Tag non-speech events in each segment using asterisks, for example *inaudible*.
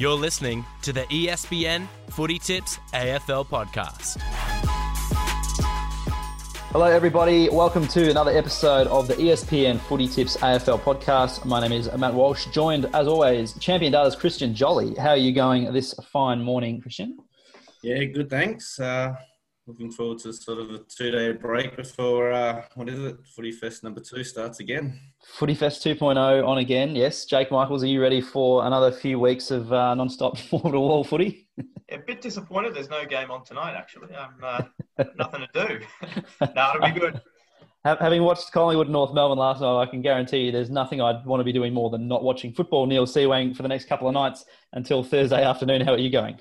You're listening to the ESPN Footy Tips AFL podcast. Hello, everybody. Welcome to another episode of the ESPN Footy Tips AFL podcast. My name is Matt Walsh, joined as always, champion data's Christian Joly. How are you going this fine morning, Christian? Yeah, good. Thanks. Uh, looking forward to sort of a two-day break before uh, what is it? Footy Fest number two starts again. Footy Fest 2.0 on again. Yes, Jake Michaels, are you ready for another few weeks of uh, non-stop *laughs* wall-to-wall footy? a bit disappointed. There's no game on tonight. Actually, I'm uh, nothing to do. *laughs* no, it'll be good. Having watched Collingwood North Melbourne last night, I can guarantee you there's nothing I'd want to be doing more than not watching football. Niall Seewang for the next couple of nights until Thursday afternoon. How are you going?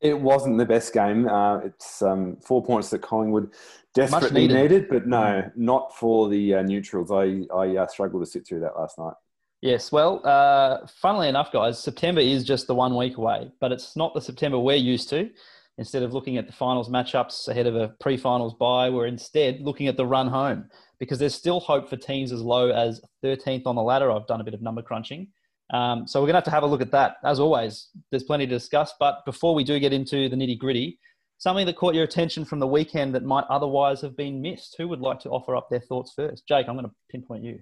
It wasn't the best game. Uh, it's um, four points that Collingwood desperately needed. needed. but no, mm. not for the uh, neutrals. I, I uh, struggled to sit through that last night. Yes, well, uh, funnily enough, guys, September is just the one week away, but it's not the September we're used to. Instead of looking at the finals matchups ahead of a pre finals bye, we're instead looking at the run home because there's still hope for teams as low as 13th on the ladder. I've done a bit of number crunching. Um, so we're going to have to have a look at that. As always, there's plenty to discuss. But before we do get into the nitty gritty, something that caught your attention from the weekend that might otherwise have been missed. Who would like to offer up their thoughts first? Jake, I'm going to pinpoint you.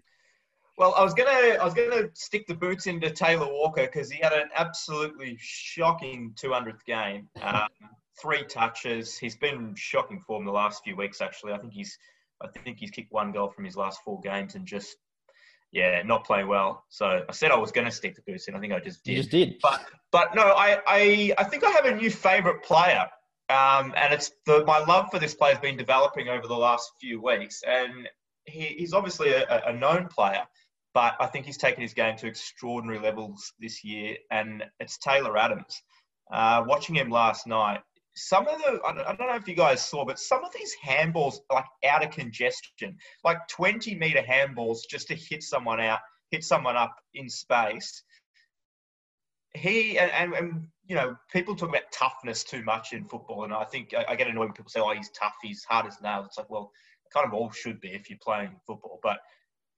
Well, I was gonna I was gonna stick the boots into Taylor Walker because he had an absolutely shocking 200th game. Um, *laughs* three touches. He's been shocking form the last few weeks. Actually, I think he's I think he's kicked one goal from his last four games and just yeah, not playing well. So I said I was going to stick to boots in. I think I just did. You just did. But but no, I I, I think I have a new favourite player. Um, and it's the, my love for this player has been developing over the last few weeks, and he, he's obviously a, a known player but I think he's taken his game to extraordinary levels this year, and it's Taylor Adams. Uh, watching him last night, some of the I don't, know if you guys saw, but some of these handballs like out of congestion, like 20 meter handballs just to hit someone out, hit someone up in space. He and, and, and you know people talk about toughness too much in football, and I think I, I get annoyed when people say, "Oh, he's tough, he's hard as nails." It's like, well, kind of all should be if you're playing football, but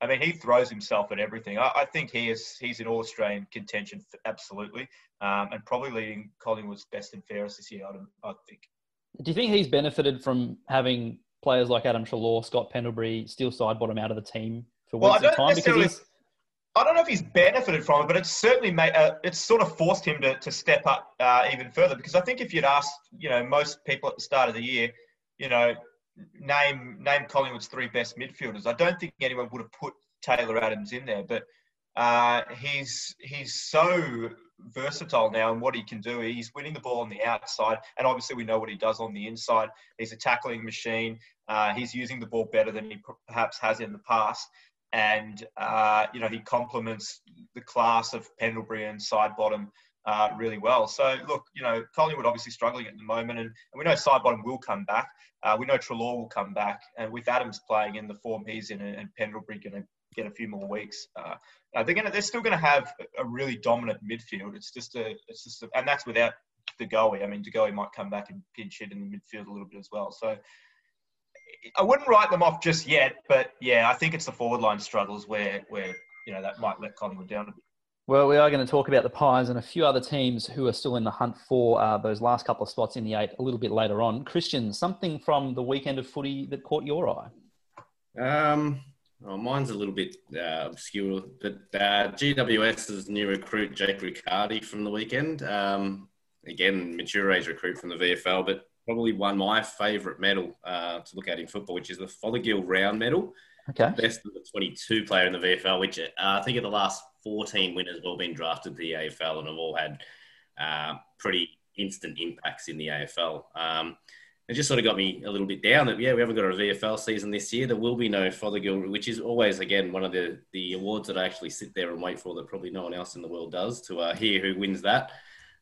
I mean, he throws himself at everything. I, I think he is he's in All Australian contention, absolutely, um, and probably leading Collingwood's best and fairest this year. I, I, think. Do you think he's benefited from having players like Adam Treloar, Scott Pendlebury, Steele Sidebottom out of the team for well, weeks at time? Because he's... I don't know if he's benefited from it, but it's certainly made uh, it's sort of forced him to, to step up uh, even further. Because I think if you'd asked, you know, most people at the start of the year, you know, name name Collingwood's three best midfielders. I don't think anyone would have put Taylor Adams in there, but uh, he's he's so versatile now and what he can do. He's winning the ball on the outside, and obviously we know what he does on the inside. He's a tackling machine. Uh, he's using the ball better than he perhaps has in the past, and uh, you know he complements the class of Pendlebury and Sidebottom uh, really well. So look, you know, Collingwood obviously struggling at the moment, and, and we know Sidebottom will come back. Uh, we know Treloar will come back, and with Adams playing in the form he's in, and Pendlebury going to get a few more weeks, uh, uh they're gonna they're still going to have a really dominant midfield. It's just a it's just a, and that's without De Goey. I mean, De Goey might come back and pinch hit in the midfield a little bit as well. So. I wouldn't write them off just yet, but yeah, I think it's the forward line struggles where where you know that might let Collingwood down a bit. Well, we are going to talk about the Pies and a few other teams who are still in the hunt for uh, those last couple of spots in the eight a little bit later on. Christian, something from the weekend of footy that caught your eye? Um, well, mine's a little bit uh, obscure, but uh, GWS's new recruit, Jake Riccardi, from the weekend. Um, again, mature age recruit from the VFL, but probably won my favourite medal uh, to look at in football, which is the Fothergill Round Medal. Okay. Best of the 22 player in the VFL, which uh, I think of the last 14 winners have all been drafted to the AFL and have all had uh, pretty instant impacts in the AFL. Um, it just sort of got me a little bit down that yeah we haven't got a VFL season this year. There will be no Fothergill, which is always again one of the the awards that I actually sit there and wait for that probably no one else in the world does to uh, hear who wins that.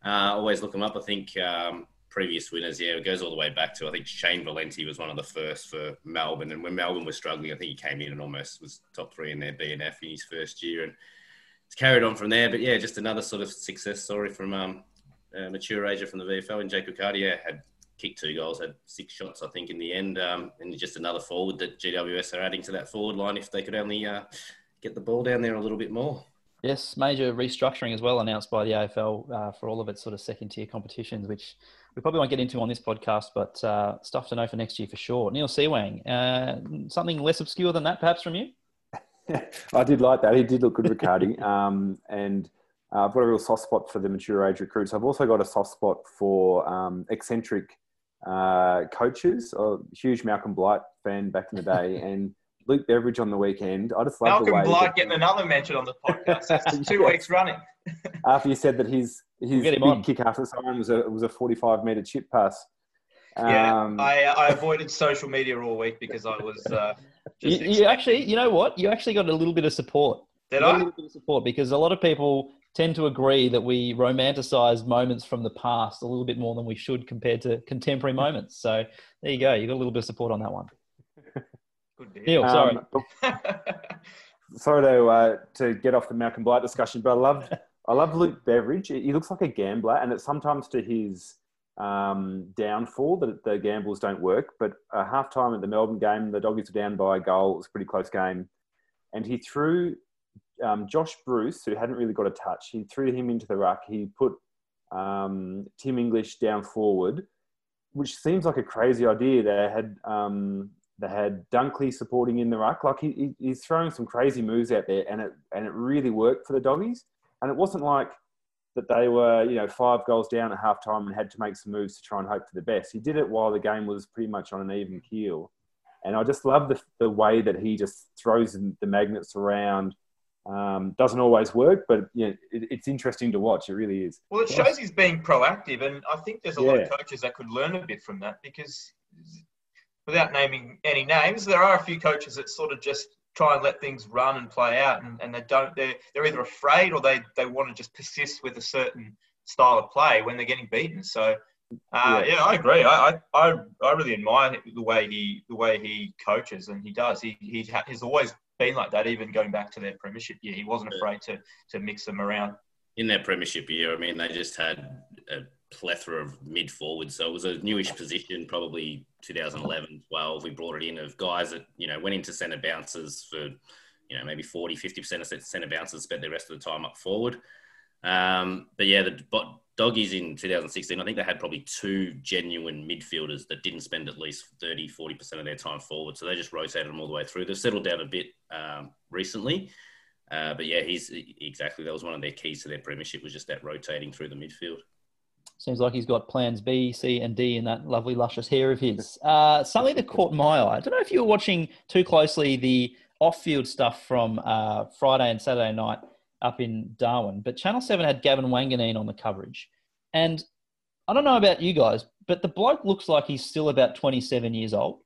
Uh, always look them up. I think um, previous winners, yeah, it goes all the way back to I think Shane Valenti was one of the first for Melbourne, and when Melbourne was struggling, I think he came in and almost was top three in their BNF in his first year, and it's carried on from there. But yeah, just another sort of success story from um, a mature ager from the VFL. And Jake Riccardi yeah, had kicked two goals, had six shots, I think, in the end. Um, and just another forward that GWS are adding to that forward line if they could only uh, get the ball down there a little bit more. Yes, major restructuring as well announced by the AFL uh, for all of its sort of second tier competitions, which we probably won't get into on this podcast, but uh, stuff to know for next year for sure. Niall Seewang, uh, something less obscure than that, perhaps from you? *laughs* I did like that. He did look good, Riccardi. *laughs* um, and uh, I've got a real soft spot for the mature age recruits. I've also got a soft spot for um, eccentric uh, coaches. A huge Malcolm Blight fan back in the day, *laughs* and Luke Beveridge on the weekend. I just love Malcolm the way Blight getting another mention on the podcast. *laughs* two weeks running. *laughs* after you said that his his big on. kick after the siren was a was a forty five meter chip pass. Yeah, um, I, I avoided social media all week because I was. Uh, *laughs* you, you, actually, you know what? You actually got a little bit of support. Did I? A little bit of support because a lot of people tend to agree that we romanticize moments from the past a little bit more than we should compared to contemporary moments. So there you go. You got a little bit of support on that one. Good deal. Niall, sorry. Um, sorry to uh, to get off the Malcolm Blight discussion, but I love I love Luke Beveridge. He looks like a gambler, and it's sometimes to his um, downfall that the gambles don't work. But a half time at the Melbourne game, the doggies were down by a goal. It was a pretty close game, and he threw um, Josh Bruce, who hadn't really got a touch. He threw him into the ruck. He put um, Tim English down forward, which seems like a crazy idea. They had um, they had Dunkley supporting in the ruck. Like he, he's throwing some crazy moves out there, and it and it really worked for the doggies. And it wasn't like that they were you know five goals down at half time and had to make some moves to try and hope for the best. He did it while the game was pretty much on an even keel. And I just love the, the way that he just throws the magnets around um, doesn't always work, but yeah, it, it's interesting to watch. It really is. Well, it shows he's being proactive, and I think there's a yeah. lot of coaches that could learn a bit from that because, without naming any names, there are a few coaches that sort of just try and let things run and play out, and, and they don't. They're they're either afraid or they they want to just persist with a certain style of play when they're getting beaten. So. Uh, yeah. yeah. I agree. I, I I really admire the way he the way he coaches, and he does. He he has always been like that, even going back to their premiership year. He wasn't afraid to to mix them around. In their premiership year, I mean, they just had a plethora of mid forwards. So it was a newish position, probably 2011, 12. We brought it in of guys that, you know, went into centre bounces for, you know, maybe 40, 50% of centre bounces, spent the rest of the time up forward. Um, but yeah, the Doggies in 2016, I think they had probably two genuine midfielders that didn't spend at least 30, 40% of their time forward. So they just rotated them all the way through. They've settled down a bit um, recently. Uh, but yeah, he's exactly that was one of their keys to their premiership was just that rotating through the midfield. Seems like he's got plans B, C, and D in that lovely luscious hair of his. *laughs* Uh, something that caught my eye. I don't know if you were watching too closely the off-field stuff from uh, Friday and Saturday night up in Darwin. But Channel 7 had Gavin Wanganeen on the coverage. And I don't know about you guys, but the bloke looks like he's still about 27 years old.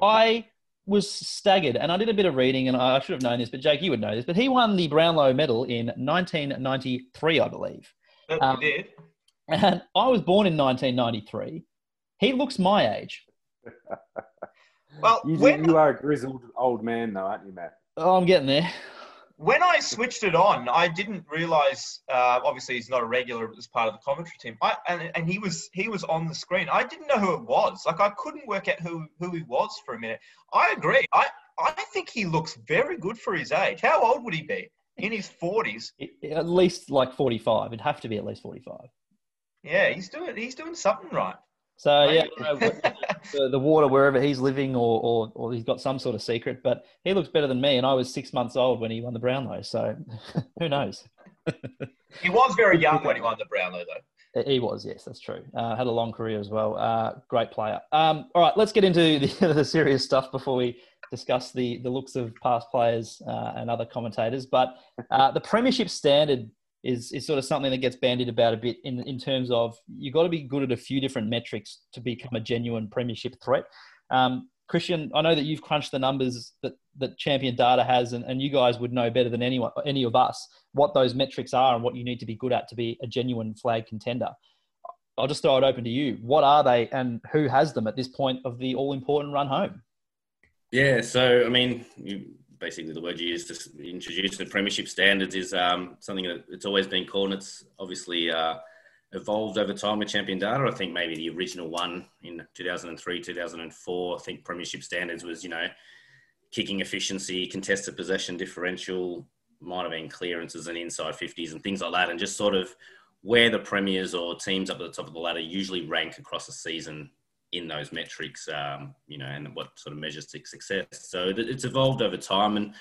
I was staggered, and I did a bit of reading, and I should have known this, but Jake, you would know this. But he won the Brownlow Medal in 1993, I believe. Um, did. And I was born in 1993. He looks my age. *laughs* well, you, when... you are a grizzled old man, though, aren't you, Matt? Oh, I'm getting there when I switched it on, I didn't realize. Uh, obviously, he's not a regular as part of the commentary team. I, and, and he was he was on the screen. I didn't know who it was. Like I couldn't work out who who he was for a minute. I agree. I I think he looks very good for his age. How old would he be? In his forties? At least like forty-five. It'd have to be at least forty-five. Yeah, he's doing he's doing something right. So yeah, the, the, water wherever he's living, or, or or he's got some sort of secret. But he looks better than me, and I was six months old when he won the Brownlow. So *laughs* who knows? he was very young when he *laughs* won the Brownlow, though. He was, yes, that's true. Uh, had a long career as well. Uh, great player. Um, all right, let's get into the, *laughs* the, serious stuff before we discuss the the looks of past players uh, and other commentators. But uh, the Premiership standard is is sort of something that gets bandied about a bit in in terms of you've got to be good at a few different metrics to become a genuine premiership threat. Um, Christian, I know that you've crunched the numbers that, that Champion Data has, and, and you guys would know better than anyone, any of us what those metrics are and what you need to be good at to be a genuine flag contender. I'll just throw it open to you. What are they, and who has them at this point of the all important run home? Yeah, so I mean, basically the word you used to introduce the premiership standards is um, something that it's always been called. And it's obviously uh, evolved over time with Champion Data. I think maybe the original one in 2003, 2004. I think premiership standards was you know kicking efficiency, contested possession differential, might have been clearances and inside 50s and things like that, and just sort of where the premiers or teams up at the top of the ladder usually rank across a season in those metrics, um, you know, and what sort of measures to success. So it's evolved over time, and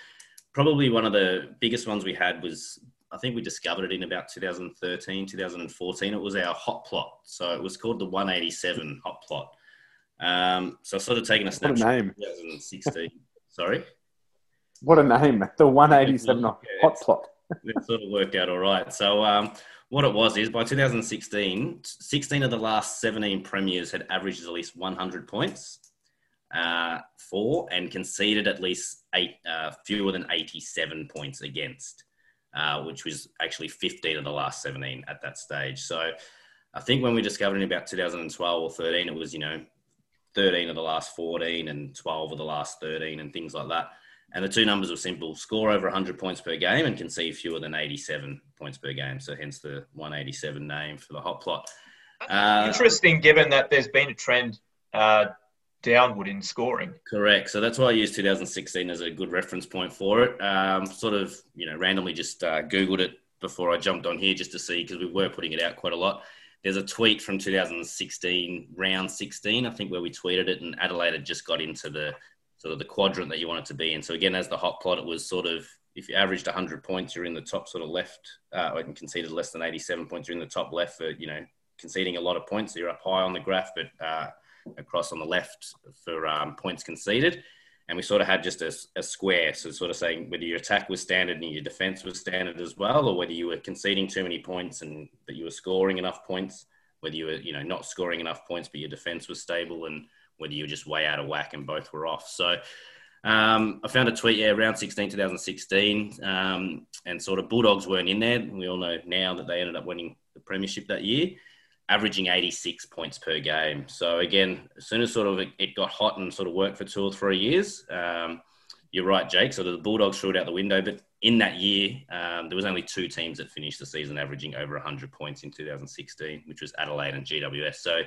probably one of the biggest ones we had was I think we discovered it in about 2013, 2014. It was our hot plot, so it was called the 187 hot plot. Um, so I've sort of taken a snapshot. What a name! 2016. Sorry. What a name! The 187 yeah, hot plot. it sort of worked out all right. So um, what it was is by 2016, 16 of the last 17 premiers had averaged at least 100 points uh, for and conceded at least eight, uh, fewer than 87 points against, uh, which was actually 15 of the last 17 at that stage. So I think when we discovered in about 2012 or 13, it was, you know, 13 of the last 14 and 12 of the last 13 and things like that. And the two numbers were simple score over 100 points per game and concede fewer than 87 points per game. So, hence the 187 name for the hot plot. Uh, Interesting, given that there's been a trend uh, downward in scoring. Correct. So, that's why I used 2016 as a good reference point for it. Um, sort of, you know, randomly just uh, Googled it before I jumped on here just to see because we were putting it out quite a lot. There's a tweet from 2016, round 16, I think, where we tweeted it, and Adelaide had just got into the sort of the quadrant that you want it to be in. So again, as the hot plot, it was sort of if you averaged 100 points, you're in the top sort of left, uh, and conceded less than 87 points, you're in the top left for you know conceding a lot of points. So you're up high on the graph, but uh, across on the left for um, points conceded. And we sort of had just a, a, square, so sort of saying whether your attack was standard and your defense was standard as well, or whether you were conceding too many points and but you were scoring enough points, whether you were you know not scoring enough points but your defense was stable and whether you were just way out of whack and both were off. So um, I found a tweet, yeah, around 16, 2016, um, and sort of Bulldogs weren't in there. We all know now that they ended up winning the premiership that year, averaging 86 points per game. So again, as soon as sort of it, got hot and sort of worked for two or three years, um, you're right, Jake. So the Bulldogs threw it out the window, but in that year, um, there was only two teams that finished the season averaging over 100 points in 2016, which was Adelaide and GWS. So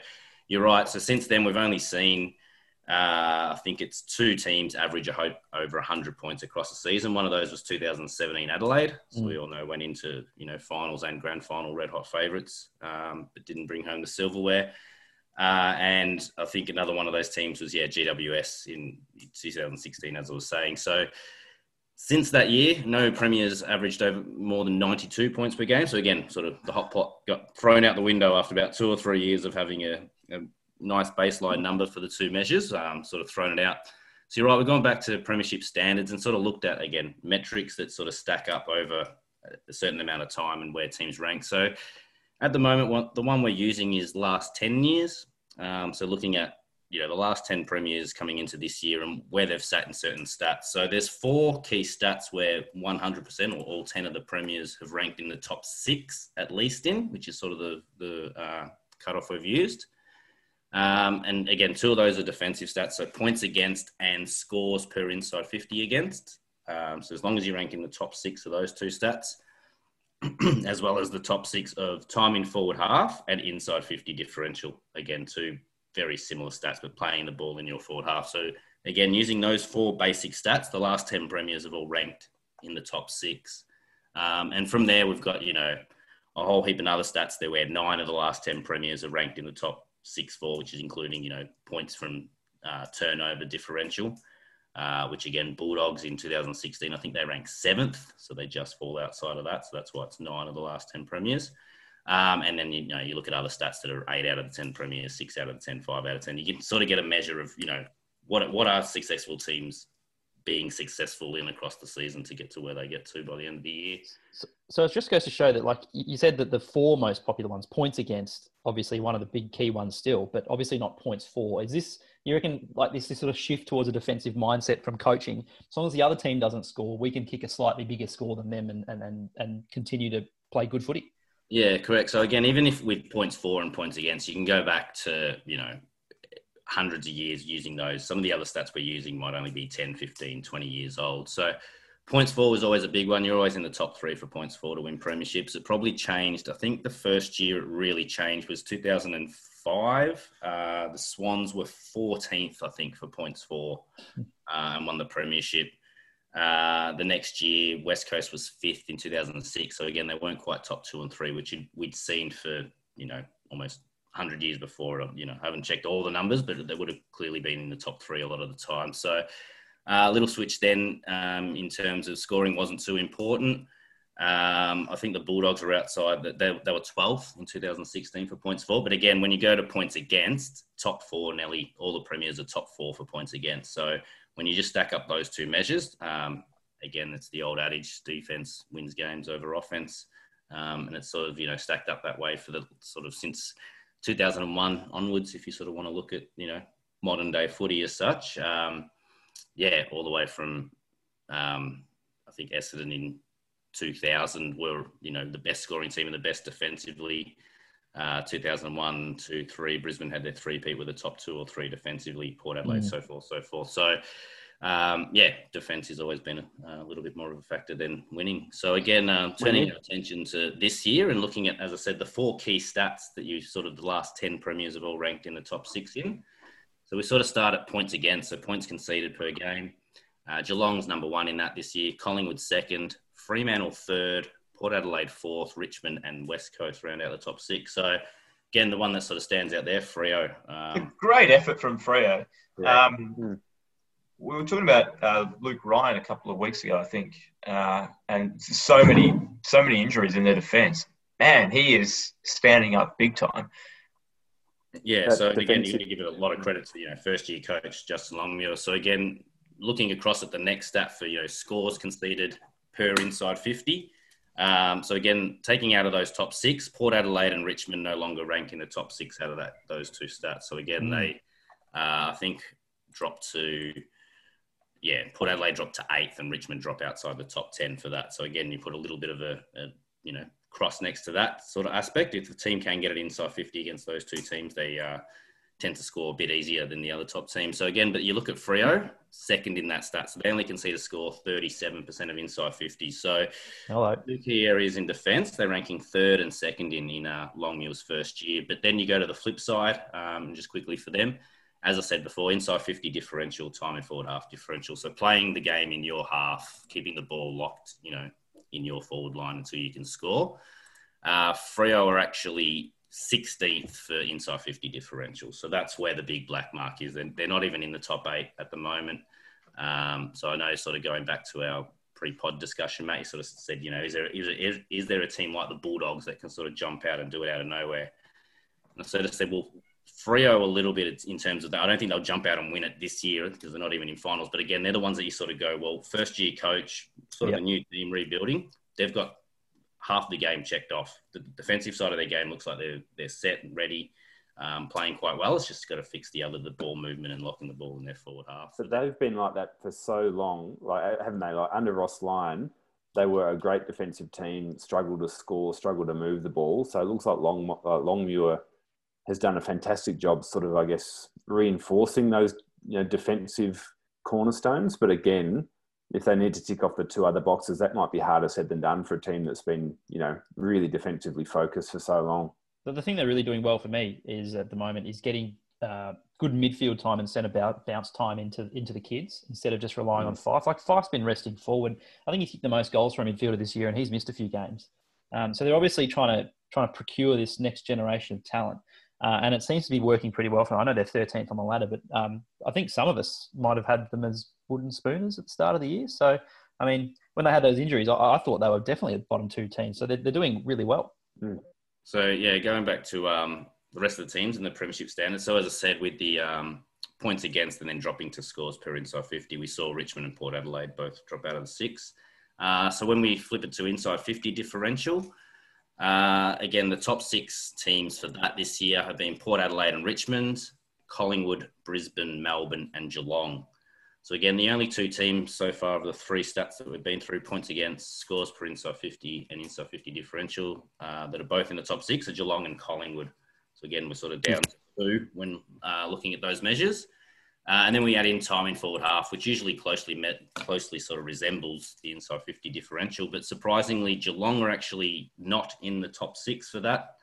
you're right. So since then, we've only seen, uh, I think it's two teams average a hope over 100 points across the season. One of those was 2017 Adelaide. So mm. we all know went into you know finals and grand final red hot favourites, um, but didn't bring home the silverware. Uh, and I think another one of those teams was yeah GWS in 2016, as I was saying. So since that year, no premiers averaged over more than 92 points per game. So again, sort of the hot plot got thrown out the window after about two or three years of having a, a nice baseline number for the two measures, um, sort of thrown it out. So you're right, we've gone back to premiership standards and sort of looked at, again, metrics that sort of stack up over a certain amount of time and where teams rank. So at the moment, the one we're using is last 10 years. Um, so looking at you know the last 10 premiers coming into this year and where they've sat in certain stats so there's four key stats where 100% or all 10 of the premiers have ranked in the top six at least in which is sort of the the uh, cutoff we've used um, and again two of those are defensive stats so points against and scores per inside 50 against um, so as long as you rank in the top six of those two stats *clears throat* as well as the top six of time in forward half and inside 50 differential again two very similar stats, but playing the ball in your forward half. So again, using those four basic stats, the last 10 premiers have all ranked in the top six. Um, and from there, we've got, you know, a whole heap of other stats there where nine of the last 10 premiers are ranked in the top six, four, which is including, you know, points from uh, turnover differential, uh, which again, Bulldogs in 2016, I think they ranked seventh. So they just fall outside of that. So that's why it's nine of the last 10 premiers. Um, and then you know you look at other stats that are eight out of the ten premiers, six out of the ten, five out of ten. You can sort of get a measure of you know what what are successful teams being successful in across the season to get to where they get to by the end of the year. So, so it just goes to show that, like you said, that the four most popular ones, points against, obviously one of the big key ones still, but obviously not points for. Is this you reckon like this, this sort of shift towards a defensive mindset from coaching? As long as the other team doesn't score, we can kick a slightly bigger score than them and and and, and continue to play good footy. Yeah, correct. So again, even if with points for and points against, you can go back to, you know, hundreds of years using those. Some of the other stats we're using might only be 10, 15, 20 years old. So points for was always a big one. You're always in the top three for points for to win premierships. It probably changed. I think the first year it really changed was 2005. Uh, the Swans were 14th, I think, for points for uh, and won the premiership. Uh, the next year, West Coast was fifth in 2006. So again, they weren't quite top two and three, which we'd seen for you know almost 100 years before. You know, I haven't checked all the numbers, but they would have clearly been in the top three a lot of the time. So a uh, little switch then um, in terms of scoring wasn't too important. Um, I think the Bulldogs were outside. They, they were 12th in 2016 for points for. But again, when you go to points against, top four, nearly all the premiers are top four for points against. So when you just stack up those two measures, um, again, it's the old adage: defense wins games over offense, um, and it's sort of you know stacked up that way for the sort of since 2001 onwards. If you sort of want to look at you know modern day footy as such, um, yeah, all the way from um, I think Essendon in 2000 were you know the best scoring team and the best defensively. Uh, 2001, 2, 3, Brisbane had their three peat with the top two or three defensively, Port Adelaide, mm. so forth, so forth. So, um, yeah, defence has always been a, a, little bit more of a factor than winning. So, again, um, turning our attention to this year and looking at, as I said, the four key stats that you sort of the last 10 premiers have all ranked in the top six in. So, we sort of start at points against, so points conceded per game. Uh, Geelong's number one in that this year, Collingwood second, Fremantle third, Port Adelaide fourth, Richmond and West Coast round out the top six. So again, the one that sort of stands out there, Freo. Um, great effort from Freo. Yeah. Um, mm. We were talking about uh, Luke Ryan a couple of weeks ago, I think, uh, and so many, so many injuries in their defence. Man, he is standing up big time. Yeah, so again, you give it a lot of credit to you know first year coach Justin Longmuir. So again, looking across at the next stat for you know scores conceded per inside fifty, um, so again, taking out of those top six, Port Adelaide and Richmond no longer rank in the top six out of that those two stats. So again, mm. they uh, I think dropped to yeah, Port Adelaide dropped to eighth, and Richmond drop outside the top ten for that. So again, you put a little bit of a, a you know cross next to that sort of aspect. If the team can get it inside fifty against those two teams, they uh, tend to score a bit easier than the other top teams. So again, but you look at Freo, second in that stat. So they only concede a score 37% of inside 50. So Hello. two key areas in defence, they're ranking third and second in, in uh, Longmuir's first year. But then you go to the flip side, um, just quickly for them. As I said before, inside 50 differential, time and forward half differential. So playing the game in your half, keeping the ball locked, you know, in your forward line until you can score. Uh, Freo are actually 16th for inside 50 differential. So that's where the big black mark is. They're, they're not even in the top eight at the moment. Um, so I know, sort of going back to our pre-pod discussion, mate, you sort of said, you know, is there is, is there a team like the Bulldogs that can sort of jump out and do it out of nowhere? And I sort of said, well, Freo a little bit in terms of that. I don't think they'll jump out and win it this year because they're not even in finals. But again, they're the ones that you sort of go, well, first year coach, sort of a new team rebuilding. They've got half the game checked off. The defensive side of their game looks like they're they're set and ready, um, playing quite well. It's just got to fix the other the ball movement and locking the ball in their forward half. But they've been like that for so long, like haven't they? Like under Ross Lyon, they were a great defensive team, struggled to score, struggled to move the ball. So it looks like Long uh, Longmuir has done a fantastic job, sort of I guess reinforcing those you know defensive cornerstones. But again, if they need to tick off the two other boxes, that might be harder said than done for a team that's been, you know, really defensively focused for so long. the thing they're really doing well for me is at the moment is getting uh, good midfield time and centre bounce time into into the kids instead of just relying mm. on Fyfe. Like Fyfe's been resting forward. I think he's hit the most goals from midfielder this year, and he's missed a few games. Um, so they're obviously trying to trying to procure this next generation of talent. Uh, and it seems to be working pretty well for them. I know they're 13th on the ladder, but um, I think some of us might have had them as wooden spooners at the start of the year. So, I mean, when they had those injuries, I, I thought they were definitely a bottom two team. So they're, they're doing really well. Mm. So, yeah, going back to um, the rest of the teams and the Premiership standards. So, as I said, with the um, points against and then dropping to scores per inside 50, we saw Richmond and Port Adelaide both drop out of the six. Uh, so, when we flip it to inside 50 differential, uh, again, the top six teams for that this year have been Port Adelaide and Richmond, Collingwood, Brisbane, Melbourne, and Geelong. So again, the only two teams so far of the three stats that we've been through, points against, scores per inside 50 and inside 50 differential, uh, that are both in the top six are Geelong and Collingwood. So again, we're sort of down to two when uh, looking at those measures. Uh, and then we add in time in forward half, which usually closely met, closely sort of resembles the inside 50 differential. But surprisingly, Geelong are actually not in the top six for that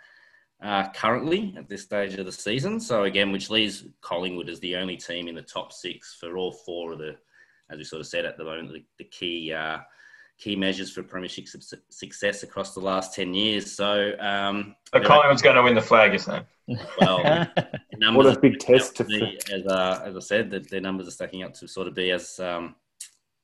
uh, currently at this stage of the season. So again, which leaves Collingwood as the only team in the top six for all four of the as we sort of said at the moment, the, the key uh, key measures for premiership su- success across the last ten years. So, um, So there Collingwood's going to win the flag, isn't it? well, *laughs* What a big test to- be, as, uh, as I said, that their numbers are stacking up to sort of be as um,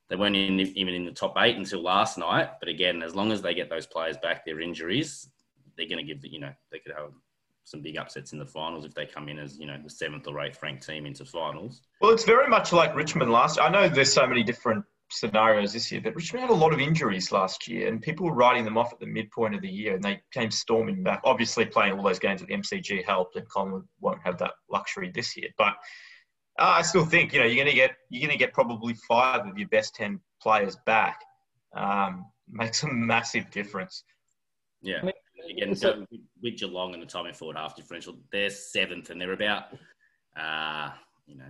they weren't in, even in the top eight until last night. But again, as long as they get those players back, their injuries, they're going to give the, you know they could have some big upsets in the finals if they come in as you know the seventh or eighth ranked team into finals. Well, it's very much like Richmond last. I know there's so many different scenarios this year, but Richmond had a lot of injuries last year, and people were writing them off at the midpoint of the year, and they came storming back. Obviously, playing all those games at the MCG helped, and Collingwood won't have that luxury this year. But uh, I still think you know you're going to get you're going to get probably five of your best ten players back. Um, makes a massive difference. Yeah. I mean, Again, so- with, with Geelong and the time in forward half differential, they're seventh and they're about, uh, you know,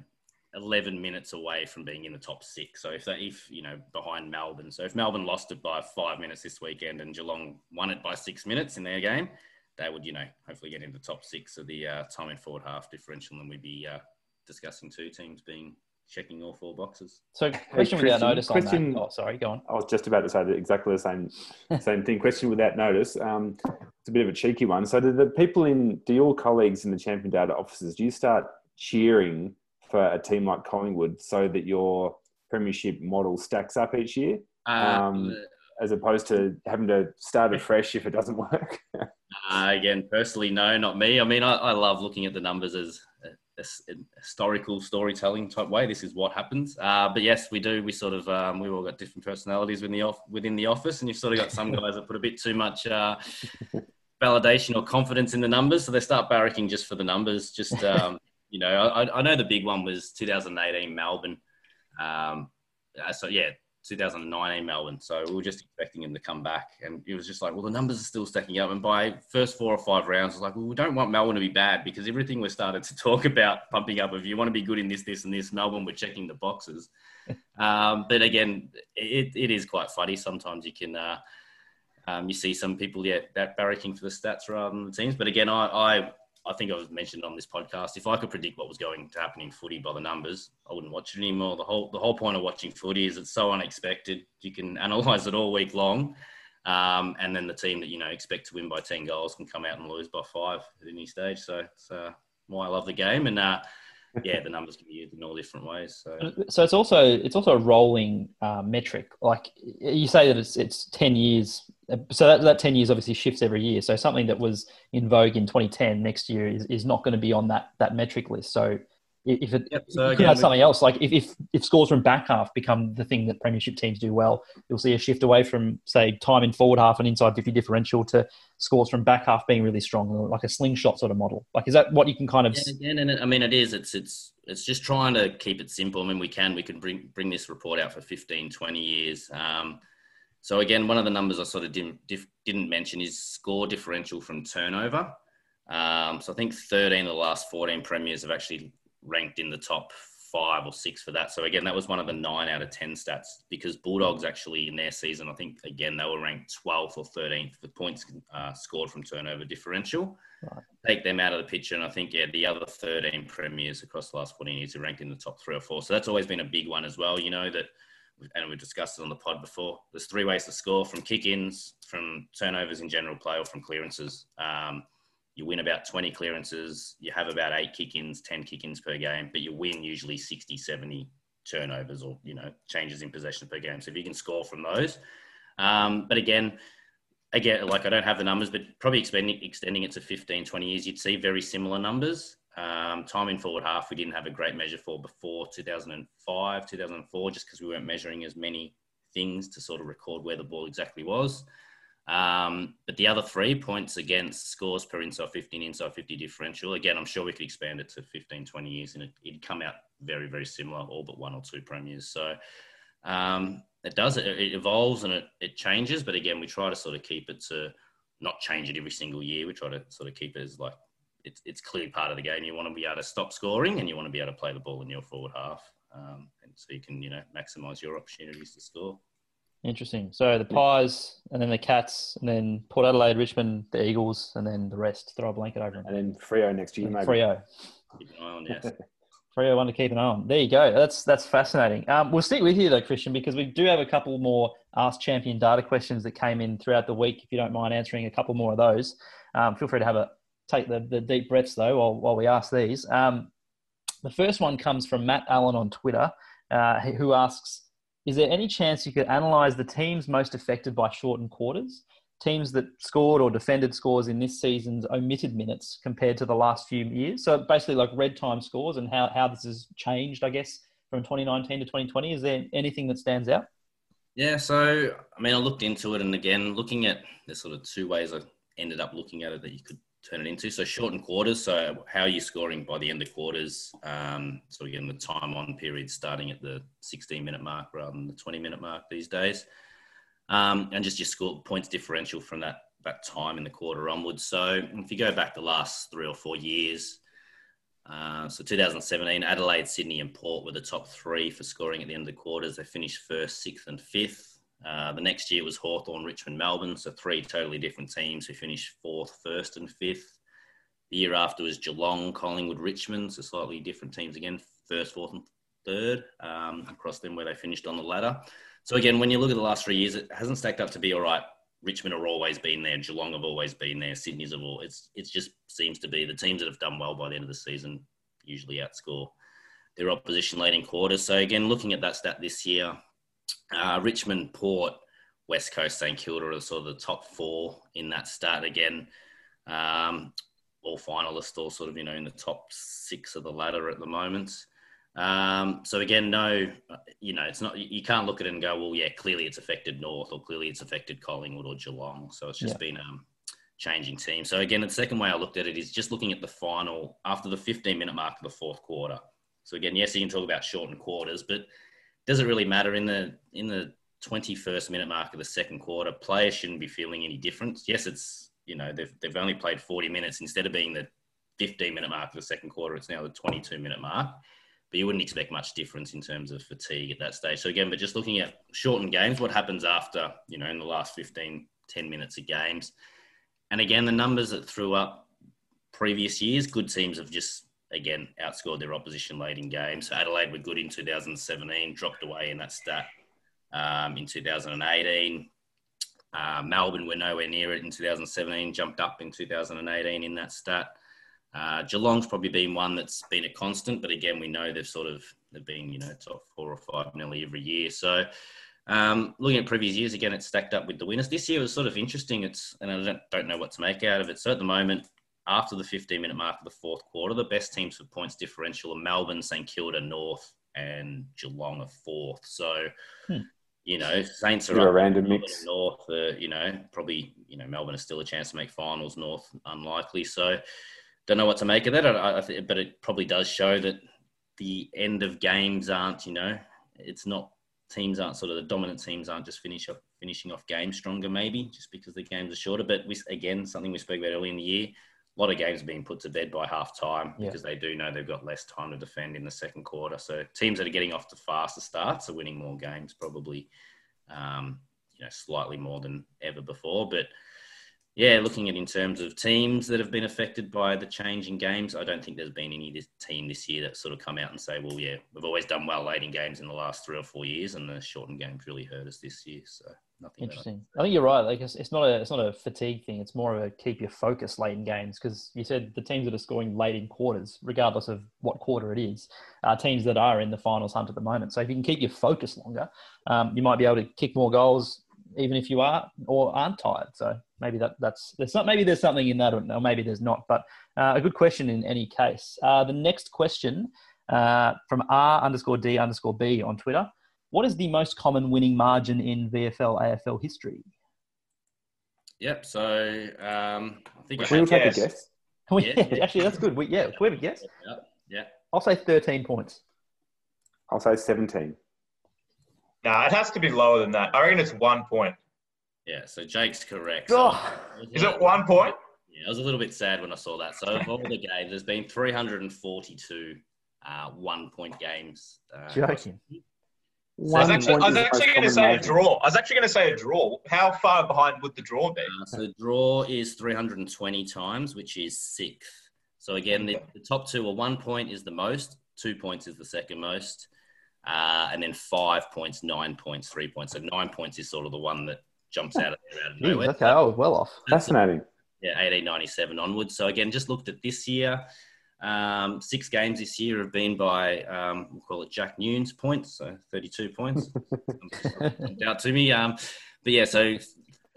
11 minutes away from being in the top six. So if they, if, you know, behind Melbourne. So if Melbourne lost it by five minutes this weekend and Geelong won it by six minutes in their game, they would, you know, hopefully get into the top six of the uh, time in forward half differential. And we'd be uh, discussing two teams being checking all four boxes. So, question without Christian- notice Christian- on that. Oh, sorry, go on. I was just about to say exactly the same *laughs* same thing. Question without notice. Um, it's a bit of a cheeky one. So, do the people in, do your colleagues in the Champion Data offices, do you start cheering for a team like Collingwood so that your premiership model stacks up each year, Um, as opposed to having to start afresh if it doesn't *laughs* work? Uh, again, personally, no, not me. I mean, I, I love looking at the numbers as a, a a historical storytelling type way. This is what happens. Uh, but yes, we do. We sort of um, we've all got different personalities within the off, within the office, and you've sort of got some *laughs* guys that put a bit too much uh, validation or confidence in the numbers, so they start barracking just for the numbers. Just um, you know, I, I know the big one was 2018 Melbourne. Um, uh, so yeah, 2019 Melbourne. So we were just expecting him to come back, and it was just like, well, the numbers are still stacking up. And by first four or five rounds, I was like, well, we don't want Melbourne to be bad because everything we started to *laughs* talk about pumping up. If you want to be good in this, this, and this, Melbourne were checking the boxes. *laughs* um, but again, it, it is quite funny. Sometimes you can. Uh, um, you see some people, yeah, that barracking for the stats rather than the teams. But again, I, I, I think I've mentioned on this podcast, if I could predict what was going to happen in footy by the numbers, I wouldn't watch it anymore. The whole, the whole point of watching footy is it's so unexpected. You can analyse it all week long. Um, and then the team that, you know, expect to win by 10 goals can come out and lose by five at any stage. So it's uh, why I love the game. And uh, yeah, the numbers can be used in all different ways. So So it's also it's also a rolling uh, metric. Like you say that it's it's ten years. So that, that ten years obviously shifts every year. So something that was in vogue in 2010 next year is, is not going to be on that that metric list. So if it Yep, so you again, could add something else, like if, if if scores from back half become the thing that premiership teams do well, you'll see a shift away from say time in forward half and inside 50 differential to scores from back half being really strong, like a slingshot sort of model. Like is that what you can kind of Yeah, again, and it, I mean, it is. It's it's it's just trying to keep it simple. I mean, we can we can bring bring this report out for 15, 20 years. Um, so again, one of the numbers I sort of didn't dif- didn't mention is score differential from turnover. Um, so I think 13 of the last 14 premiers have actually ranked in the top five or six for that. So again, that was one of the nine out of 10 stats because Bulldogs actually in their season, I think again, they were ranked 12th or 13th for points uh, scored from turnover differential. Take them out of the picture, and I think, yeah, the other 13 premiers across the last 14 years are ranked in the top three or four. So that's always been a big one as well. You know, that and we've discussed it on the pod before. There's three ways to score: from kick-ins, from turnovers in general play, or from clearances. Um, you win about 20 clearances. You have about eight kick-ins, 10 kick-ins per game, but you win usually 60, 70 turnovers or you know changes in possession per game. So if you can score from those, um, but again. Again, like I don't have the numbers, but probably extending, extending it to 15, 20 years, you'd see very similar numbers. Um, time in forward half, we didn't have a great measure for before 2005, 2004, just because we weren't measuring as many things to sort of record where the ball exactly was. Um, but the other three points against scores per inside 15, inside 50 differential, again, I'm sure we could expand it to 15, 20 years and it, it'd come out very, very similar, all but one or two premiers. So um, it does, it, it evolves and it, it changes. But again, we try to sort of keep it to not change it every single year. We try to sort of keep it as like it's, it's clearly part of the game. You want to be able to stop scoring and you want to be able to play the ball in your forward half. Um, and so you can, you know, maximize your opportunities to score. Interesting. So the Pies, and then the Cats, and then Port Adelaide, Richmond, the Eagles, and then the rest. Throw a blanket over them. And then Freo next year, maybe. Freo. Keep an eye on, yes. *laughs* 301 to keep an eye on. There you go. That's that's fascinating. Um, we'll stick with you though, Christian, because we do have a couple more Ask Champion data questions that came in throughout the week. If you don't mind answering a couple more of those, um, feel free to have a take the, the deep breaths though while, while we ask these. Um, the first one comes from Matt Allen on Twitter, uh, who asks, "Is there any chance you could analyse the teams most affected by shortened quarters?" teams that scored or defended scores in this season's omitted minutes compared to the last few years. So basically, like red time scores and how, how this has changed, I guess, from 2019 to 2020. Is there anything that stands out? Yeah, so I mean, I looked into it, and again, looking at there's sort of two ways I ended up looking at it that you could turn it into. So shortened quarters. So how are you scoring by the end of quarters? Um, so again, the time on period starting at the 16 minute mark rather than the 20 minute mark these days um, and just your score points differential from that that time in the quarter onwards. So if you go back the last three or four years, uh, so 2017, Adelaide, Sydney, and Port were the top three for scoring at the end of the quarters. They finished first, sixth, and fifth. Uh, the next year was Hawthorn, Richmond, Melbourne, so three totally different teams who finished fourth, first, and fifth. The year after was Geelong, Collingwood, Richmond, so slightly different teams again, first, fourth, and third um, across them where they finished on the ladder. So again, when you look at the last three years, it hasn't stacked up to be all right. Richmond have always been there. Geelong have always been there. Sydney's have all. It's it just seems to be the teams that have done well by the end of the season usually outscore their opposition late in quarters. So again, looking at that stat this year, uh, Richmond, Port, West Coast, St Kilda are sort of the top four in that stat. Again, um, all finalists, all sort of you know in the top six of the ladder at the moment. Um, so again, no, you know, it's not. You can't look at it and go, well, yeah, clearly it's affected North, or clearly it's affected Collingwood or Geelong. So it's just yeah. been um, changing team. So again, the second way I looked at it is just looking at the final after the 15 minute mark of the fourth quarter. So again, yes, you can talk about shortened quarters, but does it really matter in the in the 21st minute mark of the second quarter? Players shouldn't be feeling any difference. Yes, it's you know they've they've only played 40 minutes instead of being the 15 minute mark of the second quarter. It's now the 22 minute mark but you wouldn't expect much difference in terms of fatigue at that stage. So again, but just looking at shortened games, what happens after, you know, in the last 15, 10 minutes of games. And again, the numbers that threw up previous years, good teams have just, again, outscored their opposition late in games. So Adelaide were good in 2017, dropped away in that stat um, in 2018. Uh, Melbourne were nowhere near it in 2017, jumped up in 2018 in that stat. Uh, Geelong's probably been one that's been a constant, but again, we know they've sort of they've been you know top four or five nearly every year. So um, looking at previous years, again, it's stacked up with the winners. This year was sort of interesting. It's and I don't, don't know what to make out of it. So at the moment, after the 15 minute mark of the fourth quarter, the best teams for points differential are Melbourne, St Kilda, North, and Geelong are fourth. So. Hmm. You know, Saints are a random mix. North, uh, you know, probably, you know, Melbourne is still a chance to make finals. North, unlikely. So, don't know what to make of that. I, I th- but it probably does show that the end of games aren't, you know, it's not teams aren't sort of the dominant teams aren't just finish off, finishing off games stronger, maybe just because the games are shorter. But we, again, something we spoke about early in the year, a lot of games are being put to bed by half time yeah. because they do know they've got less time to defend in the second quarter. So teams that are getting off to faster starts are winning more games, probably, um, you know, slightly more than ever before. But yeah, looking at in terms of teams that have been affected by the change in games, I don't think there's been any this team this year that sort of come out and say, well, yeah, we've always done well late in games in the last three or four years, and the shortened games really hurt us this year. So nothing. Interesting. I think you're right. Like it's, it's, not a it's not a fatigue thing. It's more of a keep your focus late in games because you said the teams that are scoring late in quarters, regardless of what quarter it is, are teams that are in the finals hunt at the moment. So if you can keep your focus longer, um, you might be able to kick more goals, even if you are or aren't tired. So maybe that that's there's not maybe there's something in that or maybe there's not. But uh, a good question in any case. Uh, the next question uh, from R underscore D underscore B on Twitter. What is the most common winning margin in VFL AFL history? Yep. So um, I think we'll take a guess. We, yeah, yeah, *laughs* actually, that's good. We, yeah, we have a guess? Yeah. yeah. I'll say 13 points. I'll say 17. Nah, it has to be lower than that. I reckon it's one point. Yeah, so Jake's correct. Oh. So Is it one point? Yeah, I was a little bit sad when I saw that. So of all the games, there's been 342 uh, one-point games. Uh, Joking. I was actually, I was actually going to say a draw. I was actually going to say a draw. How far behind would the draw be? Uh, so the draw is 320 times, which is sixth. So again, the, the top two are one point is the most, two points is the second most, uh, and then five points, nine points, three points. So nine points is sort of the one that jumps out of there out of nowhere. okay, I was well off. Fascinating. Yeah, 1897 onwards. So again, just looked at this year. Um, six games this year have been by, um, we'll call it Jack Newnes points, so 32 points. Out to me. Um, but yeah, so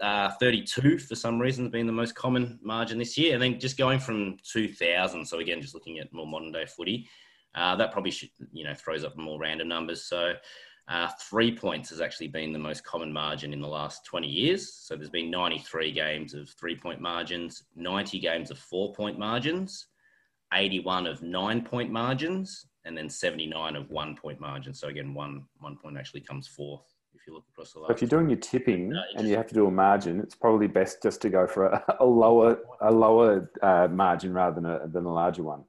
uh, 32 for some reason has been the most common margin this year. And then just going from 2000, so again, just looking at more modern day footy, uh, that probably should, you know, throws up more random numbers. So uh, three points has actually been the most common margin in the last 20 years. So there's been 93 games of three point margins, 90 games of four point margins, 81 of nine point margins, and then 79 of one point margins. So again, one one point actually comes fourth if you look across the So if you're doing your tipping No, and you have to do a margin, it's probably best just to go for a, a lower a lower uh, margin rather than a than a larger one.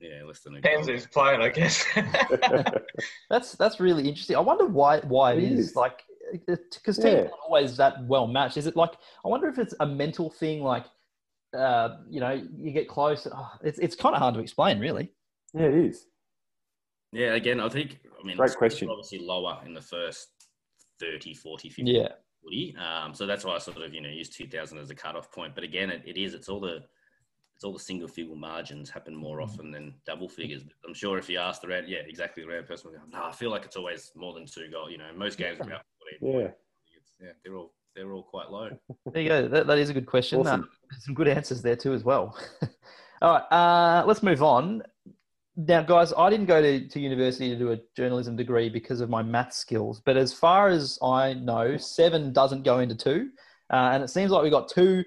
yeah, less than a Depends goal. who's playing, I guess. *laughs* That's that's really interesting. I wonder why why it It is, is. like because teams Yeah. aren't always that well matched. Is it like I wonder if it's a mental thing, like uh, you know, you get close. Oh, it's it's kind of hard to explain, really. Yeah, it is. Yeah, again, I think, I mean, Great question. obviously lower in the first 30, 40, 50 Yeah, footy. Um, so that's why I sort of, you know, use 2000 as a cutoff point. But again, it, it is, it's all the, it's all the single figure margins happen more often than double figures. But I'm sure if you ask the round, yeah, exactly the round person, will go, no, I feel like it's always more than two goals. You know, most games are about 14. Yeah. Yeah, they're all, they're all quite low. there you go. That, that is a good question. Awesome. Uh, some good answers there too, as well. *laughs* All right, uh, let's move on. Now, guys, I didn't go to, to university to do a journalism degree because of my math skills. But as far as I know, seven doesn't go into two. Uh, and it seems like we've got two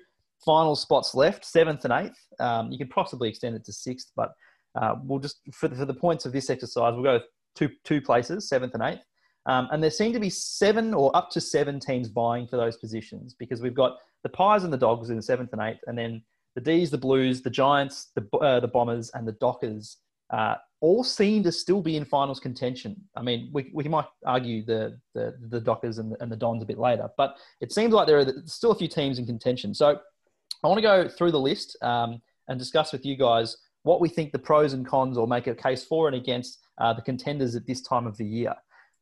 final spots left, seventh and eighth. Um, you could possibly extend it to sixth, but uh, we'll just, for the, for the points of this exercise, we'll go with two, two places, seventh and eighth. Um, and there seem to be seven or up to seven teams vying for those positions because we've got the Pies and the Dogs in the seventh and eighth, and then the D's, the Blues, the Giants, the, uh, the Bombers, and the Dockers uh, all seem to still be in finals contention. I mean, we, we might argue the, the, the Dockers and the, and the Dons a bit later, but it seems like there are still a few teams in contention. So I want to go through the list um, and discuss with you guys what we think the pros and cons or make a case for and against uh, the contenders at this time of the year.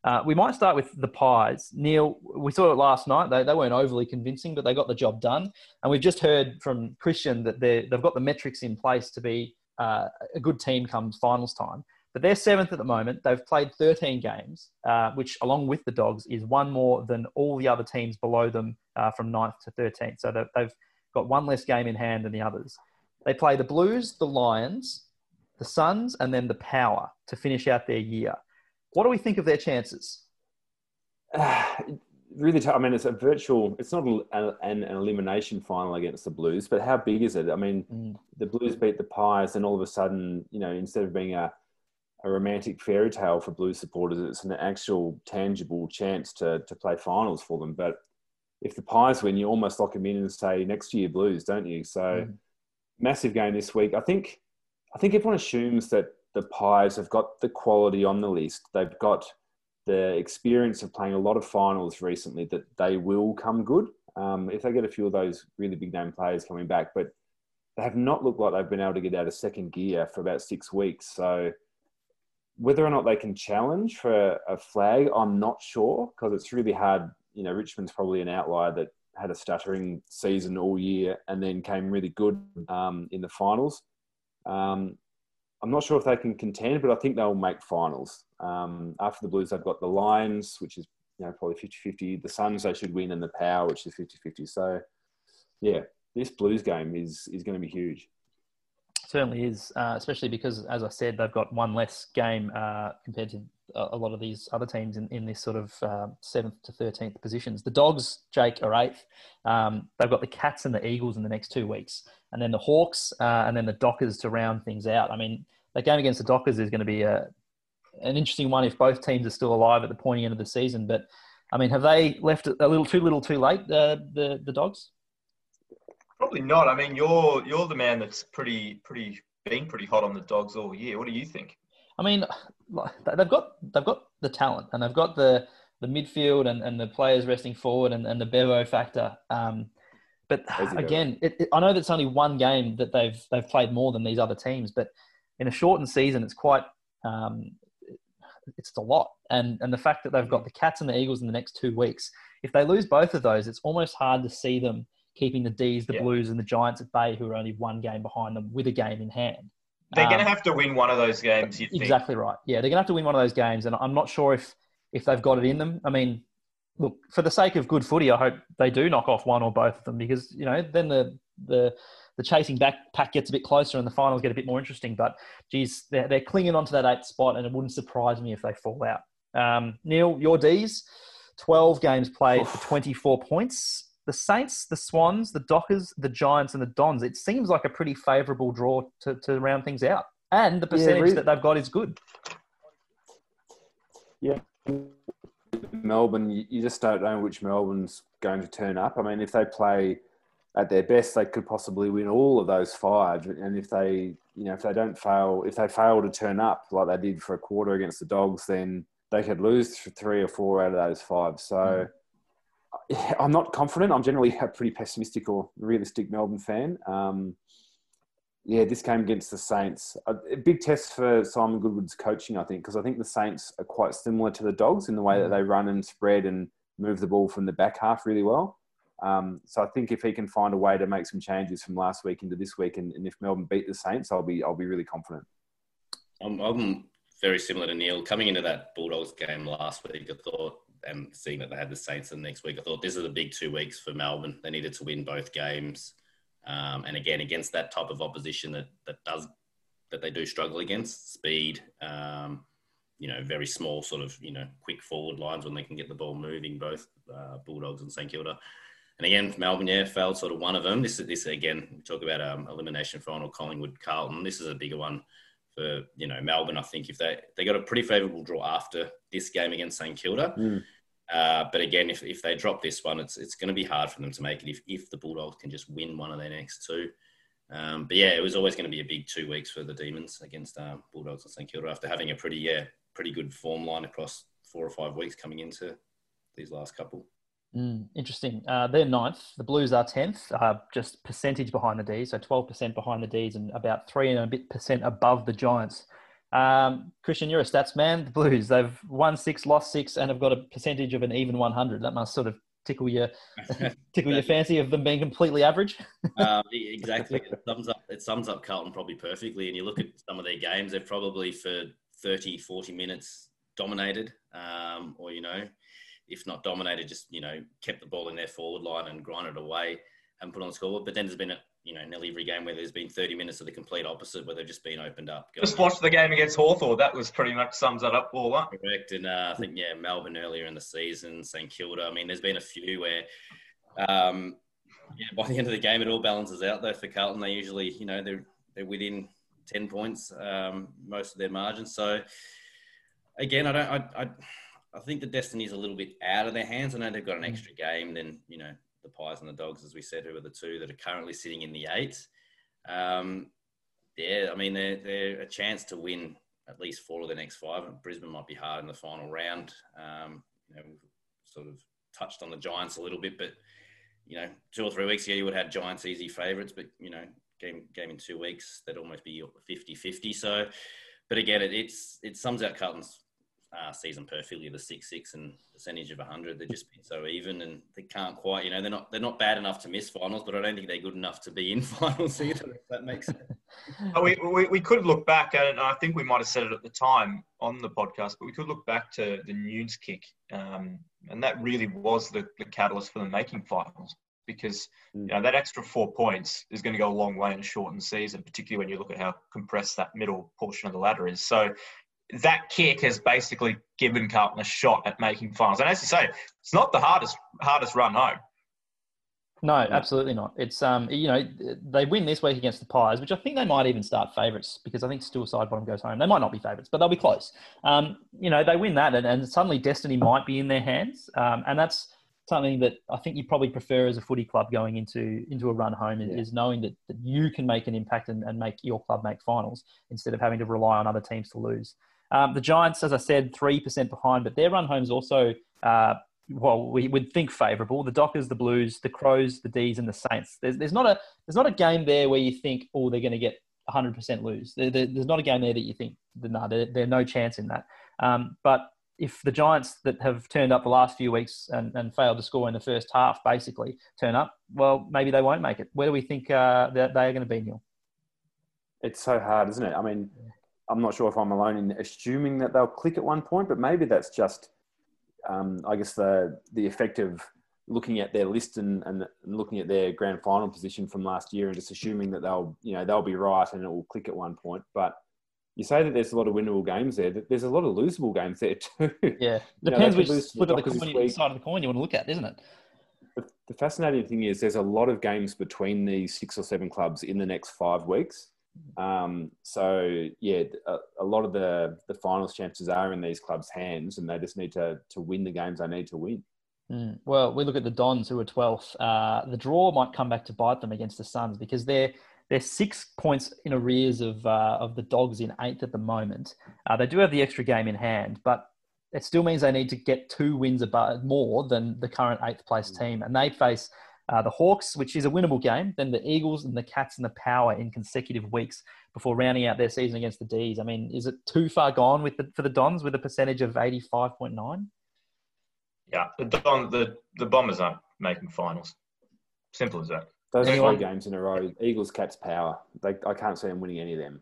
Uh, we might start with the Pies. Niall, we saw it last night. They, they weren't overly convincing, but they got the job done. And we've just heard from Christian that they've got the metrics in place to be uh, a good team comes finals time. But they're seventh at the moment. They've played 13 games, uh, which, along with the Dogs, is one more than all the other teams below them uh, from 9th to 13th. So they've got one less game in hand than the others. They play the Blues, the Lions, the Suns, and then the Power to finish out their year. What do we think of their chances? *sighs* really tough. I mean, it's a virtual. It's not a, an, an elimination final against the Blues, but how big is it? I mean, Mm. the Blues beat the Pies, and all of a sudden, you know, instead of being a a romantic fairy tale for Blues supporters, it's an actual tangible chance to to play finals for them. But if the Pies win, you almost lock them in and say next year Blues, don't you? So Mm. massive game this week. I think I think everyone assumes that the Pies have got the quality on the list. They've got the experience of playing a lot of finals recently that they will come good um, if they get a few of those really big name players coming back. But they have not looked like they've been able to get out of second gear for about six weeks. So whether or not they can challenge for a flag, I'm not sure because it's really hard. You know, Richmond's probably an outlier that had a stuttering season all year and then came really good um, in the finals. Um, I'm not sure if they can contend, but I think they'll make finals. Um, after the Blues, they've got the Lions, which is you know probably 50-50. The Suns they should win, and the Power, which is 50-50. So, yeah, this Blues game is is going to be huge. Certainly is, uh, especially because, as I said, they've got one less game uh, compared to a lot of these other teams in, in this sort of uh, seventh to thirteenth positions. The Dogs, Jake, are eighth. Um, they've got the Cats and the Eagles in the next two weeks, and then the Hawks, uh, and then the Dockers to round things out. I mean, that game against the Dockers is going to be a, an interesting one if both teams are still alive at the pointy end of the season. But I mean, have they left it a little too little too late? Uh, the the Dogs. Probably not. I mean, you're you're the man that's pretty pretty been pretty hot on the dogs all year. What do you think? I mean, they've got they've got the talent and they've got the the midfield and, and the players resting forward and, and the Bevo factor. Um, but Crazy again, it, it, I know that's only one game that they've they've played more than these other teams, but in a shortened season, it's quite um, it's a lot. And and the fact that they've got the Cats and the Eagles in the next two weeks, if they lose both of those, it's almost hard to see them keeping the D's, the Yeah. Blues, and the Giants at bay, who are only one game behind them with a game in hand. They're going Um, to have to win one of those games. You think? Exactly right. Yeah, they're going to have to win one of those games, and I'm not sure if if they've got it in them. I mean, look, for the sake of good footy, I hope they do knock off one or both of them because you know then the the the chasing back pack gets a bit closer and the finals get a bit more interesting. But geez, they're, they're clinging on to that eighth spot, and it wouldn't surprise me if they fall out. Um, Niall, your D's, 12 games played for 24 points. The Saints, the Swans, the Dockers, the Giants, and the Dons. It seems like a pretty favourable draw to, to round things out. And the Yeah, percentage really- that they've got is good. Yeah. Melbourne, you just don't know which Melbourne's going to turn up. I mean, if they play at their best, they could possibly win all of those five. And if they, you know, if they don't fail, if they fail to turn up like they did for a quarter against the Dogs, then they could lose three or four out of those five. So yeah, I'm not confident. I'm generally a pretty pessimistic or realistic Melbourne fan. Um, yeah, this game against the Saints, a, a big test for Simon Goodwin's coaching, I think, because I think the Saints are quite similar to the Dogs in the way that they run and spread and move the ball from the back half really well. Um, so I think if he can find a way to make some changes from last week into this week, and, and if Melbourne beat the Saints, I'll be I'll be really confident. I'm, I'm very similar to Niall. Coming into that Bulldogs game last week, I thought, and seeing that they had the Saints the next week, I thought this is the big two weeks for Melbourne. They needed to win both games, um, and again against that type of opposition that that does that they do struggle against speed. Um, you know, very small sort of you know quick forward lines when they can get the ball moving. Both uh, Bulldogs and St Kilda. And again, Melbourne, yeah, failed sort of one of them. This is this again. We talk about um, elimination final, Collingwood, Carlton. This is a bigger one for you know Melbourne. I think if they they got a pretty favourable draw after this game against St Kilda, Mm. uh, but again, if, if they drop this one, it's it's going to be hard for them to make it if, if the Bulldogs can just win one of their next two. Um, but yeah, it was always going to be a big two weeks for the Demons against um, Bulldogs and St Kilda after having a pretty yeah pretty good form line across four or five weeks coming into these last couple. Mm, interesting. Uh, they're ninth. The Blues are tenth, uh, just percentage behind the D's, so twelve percent behind the D's, and about three and a bit percent above the Giants. Um, Christian, you're a stats man. The Blues, they've won six, lost six, and have got a percentage of an even 100. That must sort of tickle your *laughs* tickle your *laughs* fancy of them being completely average. um, *laughs* e- exactly. It sums up it sums up Carlton probably perfectly. And you look at some of their games, they've probably for 30, 40 minutes dominated, um, or you know, if not dominated, just you know, kept the ball in their forward line and grinded away and put on the scoreboard. But then there's been a you know nearly every game where there's been 30 minutes of the complete opposite, where they've just been opened up. Just watched the game against Hawthorn. That was pretty much sums that up all up. Correct, and uh, I think yeah, Melbourne earlier in the season, St Kilda. I mean, there's been a few where, um, yeah, by the end of the game, it all balances out though for Carlton. They usually, you know, they're they're within ten points um, most of their margins. So again, I don't, I, I, I think the destiny's a little bit out of their hands. I know they've got an extra game than you know the Pies and the Dogs, as we said, who are the two that are currently sitting in the eight. Um, yeah, I mean, they're, they're a chance to win at least four of the next five. Brisbane might be hard in the final round. Um, you know, we've sort of touched on the Giants a little bit, but you know, two or three weeks ago you would have had Giants easy favourites, but you know, game game in two weeks that'd almost be 50-50. So, but again, it, it's it sums out Carlton's uh, season perfectly. The six six and percentage of hundred, they've just been so even, and they can't quite. You know, they're not they're not bad enough to miss finals, but I don't think they're good enough to be in *laughs* finals either. If that makes sense. *laughs* Oh, we, we, we could look back, at it, and I think we might have said it at the time on the podcast, but we could look back to the Newnes kick. Um, and that really was the, the catalyst for them making finals because you know, that extra four points is going to go a long way in a shortened season, particularly when you look at how compressed that middle portion of the ladder is. So that kick has basically given Carlton a shot at making finals. And as you say, it's not the hardest hardest run home. No, absolutely not. It's um, you know, they win this week against the Pies, which I think they might even start favourites because I think still side bottom goes home. They might not be favourites, but they'll be close. Um, you know, they win that, and, and suddenly destiny might be in their hands, um, and that's something that I think you probably prefer as a footy club going into into a run home is, Yeah. is knowing that, that you can make an impact and, and make your club make finals instead of having to rely on other teams to lose. Um, the Giants, as I said, three percent behind, but their run home's also uh, well, we would think favourable. The Dockers, the Blues, the Crows, the D's, and the Saints. There's, there's not a there's not a game there where you think, oh, they're going to get 100% lose. There, there, there's not a game there that you think, no, there, there's no chance in that. Um, but if the Giants that have turned up the last few weeks and, and failed to score in the first half basically turn up, well, maybe they won't make it. Where do we think uh, that they are going to be, Niall? It's so hard, isn't it? I mean, I'm not sure if I'm alone in assuming that they'll click at one point, but maybe that's just, um, I guess, the the effect of looking at their list and, and looking at their grand final position from last year and just assuming that they'll, you know, they'll be right and it will click at one point. But you say that there's a lot of winnable games there. There's a lot of losable games there too. *laughs* Yeah, depends which flip of the coin, side of the coin you want to look at, isn't it? The, the fascinating thing is there's a lot of games between these six or seven clubs in the next five weeks. Um, so yeah, a, a, lot of the the finals chances are in these clubs' hands, and they just need to to win the games they need to win. Mm. Well, we look at the Dons, who are 12th. Uh, the draw might come back to bite them against the Suns because they're they're six points in arrears of uh, of the Dogs in eighth at the moment. Uh, they do have the extra game in hand, but it still means they need to get two wins above more than the current eighth place mm. team, and they face. Uh, the Hawks, which is a winnable game, then the Eagles and the Cats and the Power in consecutive weeks before rounding out their season against the D's. I mean, is it too far gone with the, for the Dons with a percentage of 85.9? Yeah, the Don, the the Bombers aren't making finals. Simple as that. Those Anyone? three games in a row, Eagles, Cats, Power. They, I can't see them winning any of them.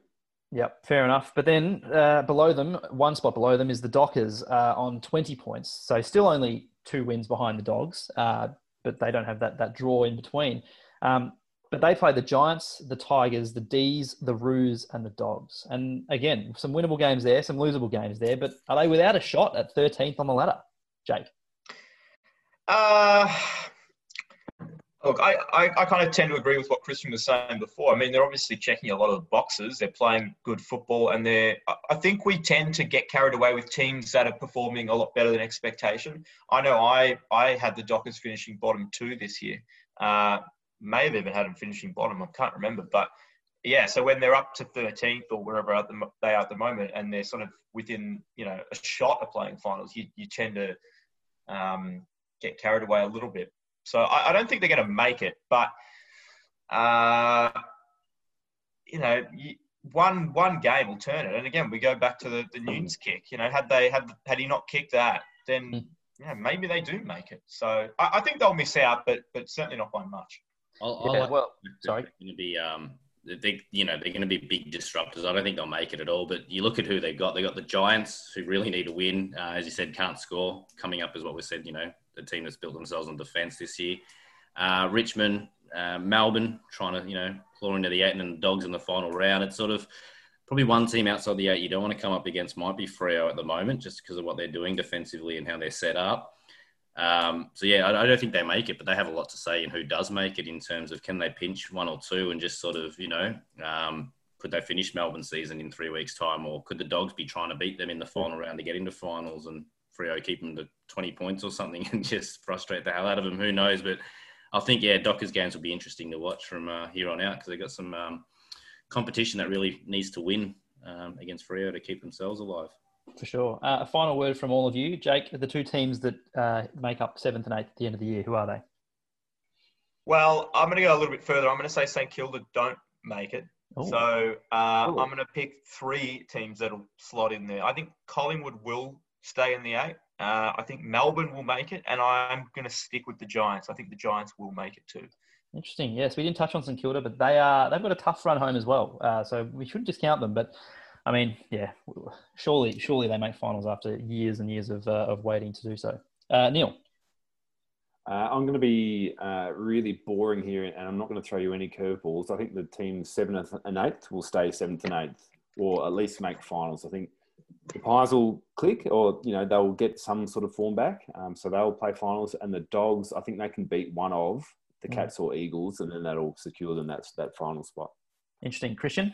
Yep, fair enough. But then uh, below them, one spot below them is the Dockers uh, on 20 points. So still only two wins behind the Dogs, uh, but they don't have that, that draw in between. Um, but they play the Giants, the Tigers, the D's, the Roos, and the Dogs. And again, some winnable games there, some losable games there. But are they without a shot at 13th on the ladder, Jake? Uh, look, I, I, I, kind of tend to agree with what Christian was saying before. I mean, they're obviously checking a lot of boxes. They're playing good football, and they're. I think we tend to get carried away with teams that are performing a lot better than expectation. I know I I had the Dockers finishing bottom two this year. Uh, may have even had them finishing bottom. I can't remember, but yeah. So when they're up to 13th or wherever they are at the moment, and they're sort of within you know a shot of playing finals, you you tend to um, get carried away a little bit. So I, I don't think they're going to make it, but uh, you know, one one game will turn it. And again, we go back to the, the Newton's kick. You know, had they had had he not kicked that, then hmm. yeah, maybe they do make it. So I, I think they'll miss out, but but certainly not by much. I'll, I'll yeah, well, sorry. Going to be um, they, you know, they're going to be big disruptors. I don't think they'll make it at all. But you look at who they've got. They got the Giants, who really need to win. Uh, as you said, can't score. Coming up is what we said. You know, the team that's built themselves on defence this year. Uh, Richmond, uh, Melbourne, trying to you know claw into the eight and the Dogs in the final round. It's sort of probably one team outside the eight you don't want to come up against might be Freo at the moment, just because of what they're doing defensively and how they're set up. Um, so yeah, I, I, don't think they make it, but they have a lot to say in who does make it in terms of can they pinch one or two and just sort of you know um, could they finish Melbourne season in three weeks' time, or could the Dogs be trying to beat them in the final round to get into finals and Freo keep them to 20 points or something *laughs* and just frustrate the hell out of them. Who knows? But I think, yeah, Dockers games will be interesting to watch from uh, here on out because they've got some um, competition that really needs to win um, against Freo to keep themselves alive. For sure. Uh, a final word from all of you. Jake, the two teams that uh, make up seventh and eighth at the end of the year, who are they? Well, I'm going to go a little bit further. I'm going to say St Kilda don't make it. Ooh. So uh, I'm going to pick three teams that'll slot in there. I think Collingwood will stay in the eight. Uh, I think Melbourne will make it, and I'm going to stick with the Giants. I think the Giants will make it too. Interesting. Yes, we didn't touch on St Kilda, but they are they've got a tough run home as well. Uh, so we shouldn't discount them. But I mean, yeah, surely surely they make finals after years and years of uh, of waiting to do so. Uh, Niall. Uh, I'm going to be uh, really boring here, and I'm not going to throw you any curveballs. I think the team seventh and eighth will stay seventh and eighth, or at least make finals. I think the Pies will click, or you know they'll get some sort of form back. Um, so they'll play finals, and the Dogs, I think they can beat one of the mm. Cats or Eagles, and then that'll secure them that that final spot. Interesting, Christian.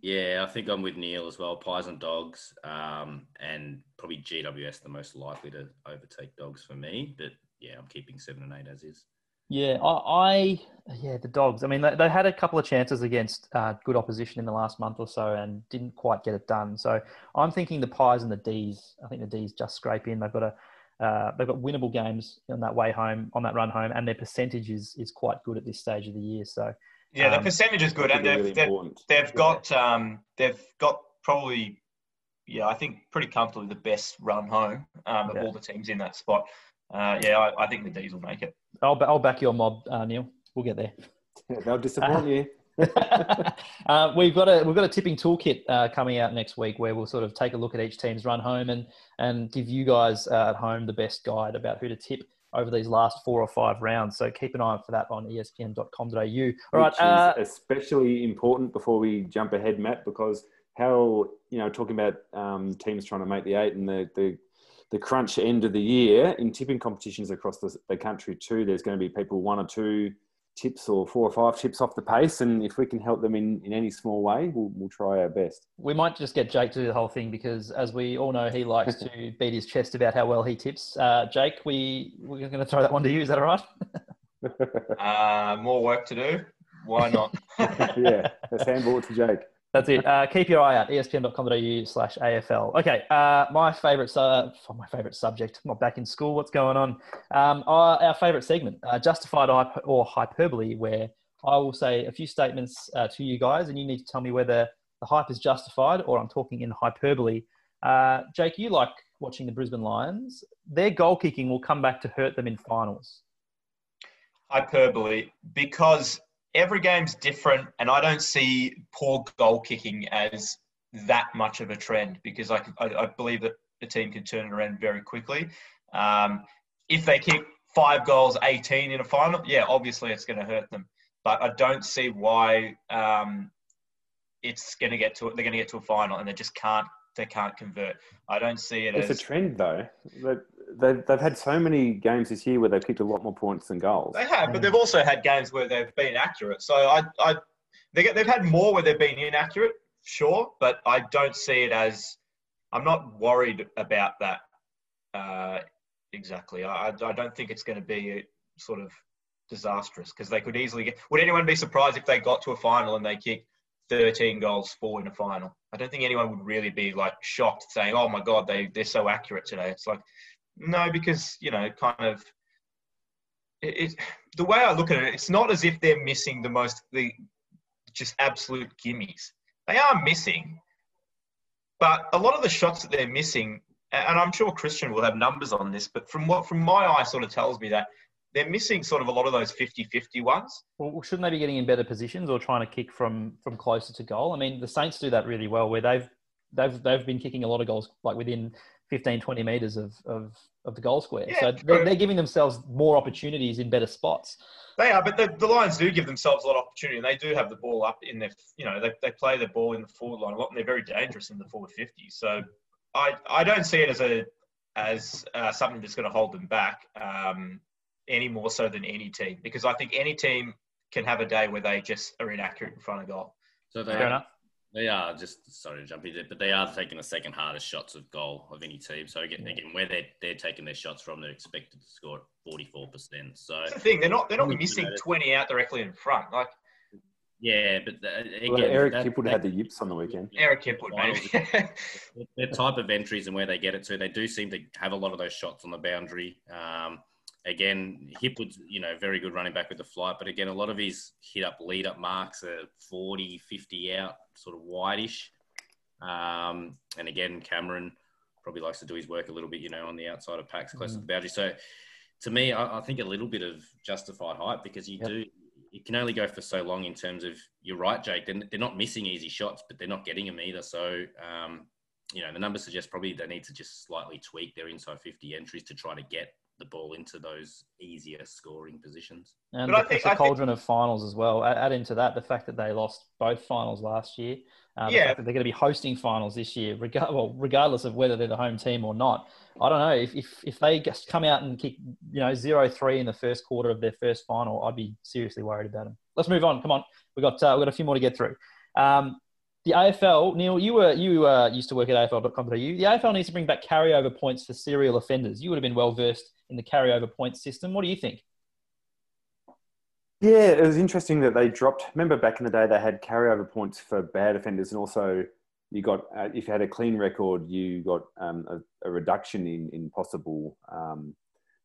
Yeah, I think I'm with Niall as well. Pies and Dogs, um, and probably GWS the most likely to overtake Dogs for me. But yeah, I'm keeping seven and eight as is. Yeah, I, I, yeah the dogs. I mean, they, they had a couple of chances against uh, good opposition in the last month or so and didn't quite get it done. So I'm thinking the pies and the D's. I think the D's just scrape in. They've got a uh, they've got winnable games on that way home, on that run home, and their percentage is is quite good at this stage of the year. So Yeah, the Um, percentage is good, and they've, really they've, they've got um, they've got probably yeah, I think pretty comfortably the best run home um, of Yeah. all the teams in that spot. Uh, yeah, I, I think the D's will make it. I'll, I'll back your mob, uh, Niall. We'll get there. *laughs* Yeah, they'll disappoint *laughs* you. uh, we've got a we've got a tipping toolkit uh, coming out next week where we'll sort of take a look at each team's run home and and give you guys uh, at home the best guide about who to tip over these last four or five rounds. So keep an eye out for that on ESPN.com.au. All right, which uh, is especially important before we jump ahead, Matt, because how you know talking about um, teams trying to make the eight and the, the the crunch end of the year in tipping competitions across the, the country too. There's going to be people one or two tips or four or five tips off the pace, and if we can help them in, in any small way, we'll, we'll try our best. we might just get Jake to do the whole thing because, as we all know, he likes to *laughs* beat his chest about how well he tips. Uh, Jake, we we're going to throw that one to you. Is that all right? *laughs* Uh, more work to do. Why not? *laughs* yeah, let's handball it to Jake. That's it. Uh, keep your eye out, espn.com.au slash AFL. Okay, uh, my favourite, uh, my favourite subject. I'm not back in school. What's going on? Um, our, our favourite segment, uh, justified or hyperbole, where I will say a few statements uh, to you guys, and you need to tell me whether the hype is justified or I'm talking in hyperbole. Uh, Jake, you like watching the Brisbane Lions. Their goal kicking will come back to hurt them in finals. hyperbole because every game's different, and I don't see poor goal kicking as that much of a trend because I, I, I believe that the team can turn it around very quickly. Um, if they kick five goals, 18 in a final, yeah, obviously it's going to hurt them. But I don't see why um, it's going to get to they're going to get to a final and they just can't they can't convert. I don't see it It's as a trend though. They, they've, they've had so many games this year where they've kicked a lot more points than goals. They have, but they've also had games where they've been accurate. So I, I, they get, they've had more where they've been inaccurate, sure, but I don't see it as. I'm not worried about that uh, exactly. I, I don't think it's going to be a, sort of disastrous because they could easily get. Would anyone be surprised if they got to a final and they kicked 13 goals for in a final? I don't think anyone would really be like shocked saying, "Oh my god, they they're so accurate today." It's like no, because you know, kind of it, it, the way I look at it, it's not as if they're missing the most the just absolute gimmies. They are missing, but a lot of the shots that they're missing, and I'm sure Christian will have numbers on this, but from what from my eye, sort of tells me that they're missing sort of a lot of those 50-50 ones. Well, shouldn't they be getting in better positions or trying to kick from from closer to goal? I mean, the Saints do that really well, where they've they've they've been kicking a lot of goals like within 15, 20 meters of of, of the goal square. Yeah, so they're, they're giving themselves more opportunities in better spots. They are, but the, the Lions do give themselves a lot of opportunity, and they do have the ball up in their, you know, they, they play the ball in the forward line a lot, and they're very dangerous in the forward 50. So I, I don't see it as a as uh, something that's going to hold them back um, any more so than any team, because I think any team can have a day where they just are inaccurate in front of goal. So they Fair are, enough. They are just sorry to jump in there, but they are taking the second hardest shots of goal of any team. So again, again where they're they're taking their shots from, they're expected to score forty four percent. So That's the thing; they're not they're not missing 20 out directly in front. Like yeah, but the, again, Well, Eric that- Hipwood that- had the yips on the weekend. Eric Hipwood, maybe. their type of entries and where they get it to, they do seem to have a lot of those shots on the boundary. Um, again, Hipwood's, you know, very good running back with the flight, but again, a lot of his hit up, lead up marks are 40, 50 out, sort of whitish. Um, and again, Cameron probably likes to do his work a little bit, you know, on the outside of packs close to the boundary. So to me, I, I think a little bit of justified hype because you Yep. do, you can only go for so long in terms of, you're right, Jake, they're, they're not missing easy shots, but they're not getting them either. So, um, you know, the numbers suggest probably they need to just slightly tweak their inside 50 entries to try to get the ball into those easier scoring positions. And But I the- think- it's a I think- cauldron of finals as well. Add, add into that the fact that they lost both finals last year. Uh, the Yeah. fact that they're going to be hosting finals this year, regard, well, regardless of whether they're the home team or not. I don't know if, if, if they just come out and kick you know zero three in the first quarter of their first final, I'd be seriously worried about them. Let's move on. Come on, we got uh, we got a few more to get through. Um, the AFL, Niall, you were you uh, used to work at AFL.com.au. The AFL needs to bring back carryover points for serial offenders. You would have been well versed in the carryover points system. What do you think? Yeah, it was interesting that they dropped. Remember back in the day, they had carryover points for bad offenders, and also you got uh, if you had a clean record, you got um, a, a reduction in in possible um,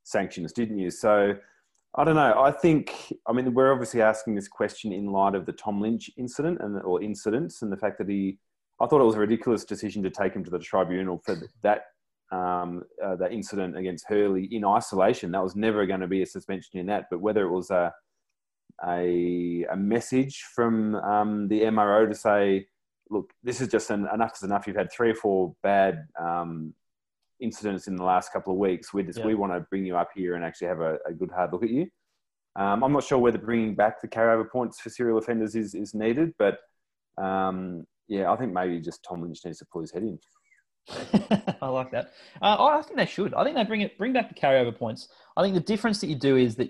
sanctions, didn't you? So I don't know. I think, I mean, we're obviously asking this question in light of the Tom Lynch incident and or incidents and the fact that he, I thought it was a ridiculous decision to take him to the tribunal for that um, uh, that incident against Hurley in isolation. That was never going to be a suspension in that. But whether it was a a, a message from um, the MRO to say, look, this is just an, enough is enough. You've had three or four bad um, incidents in the last couple of weeks. We just yeah. we want to bring you up here and actually have a, a good hard look at you. Um, I'm not sure whether bringing back the carryover points for serial offenders is, is needed, but um, yeah, I think maybe just Tom Lynch needs to pull his head in. *laughs* I like that. Uh, I think they should. I think they bring it bring back the carryover points. I think the difference that you do is that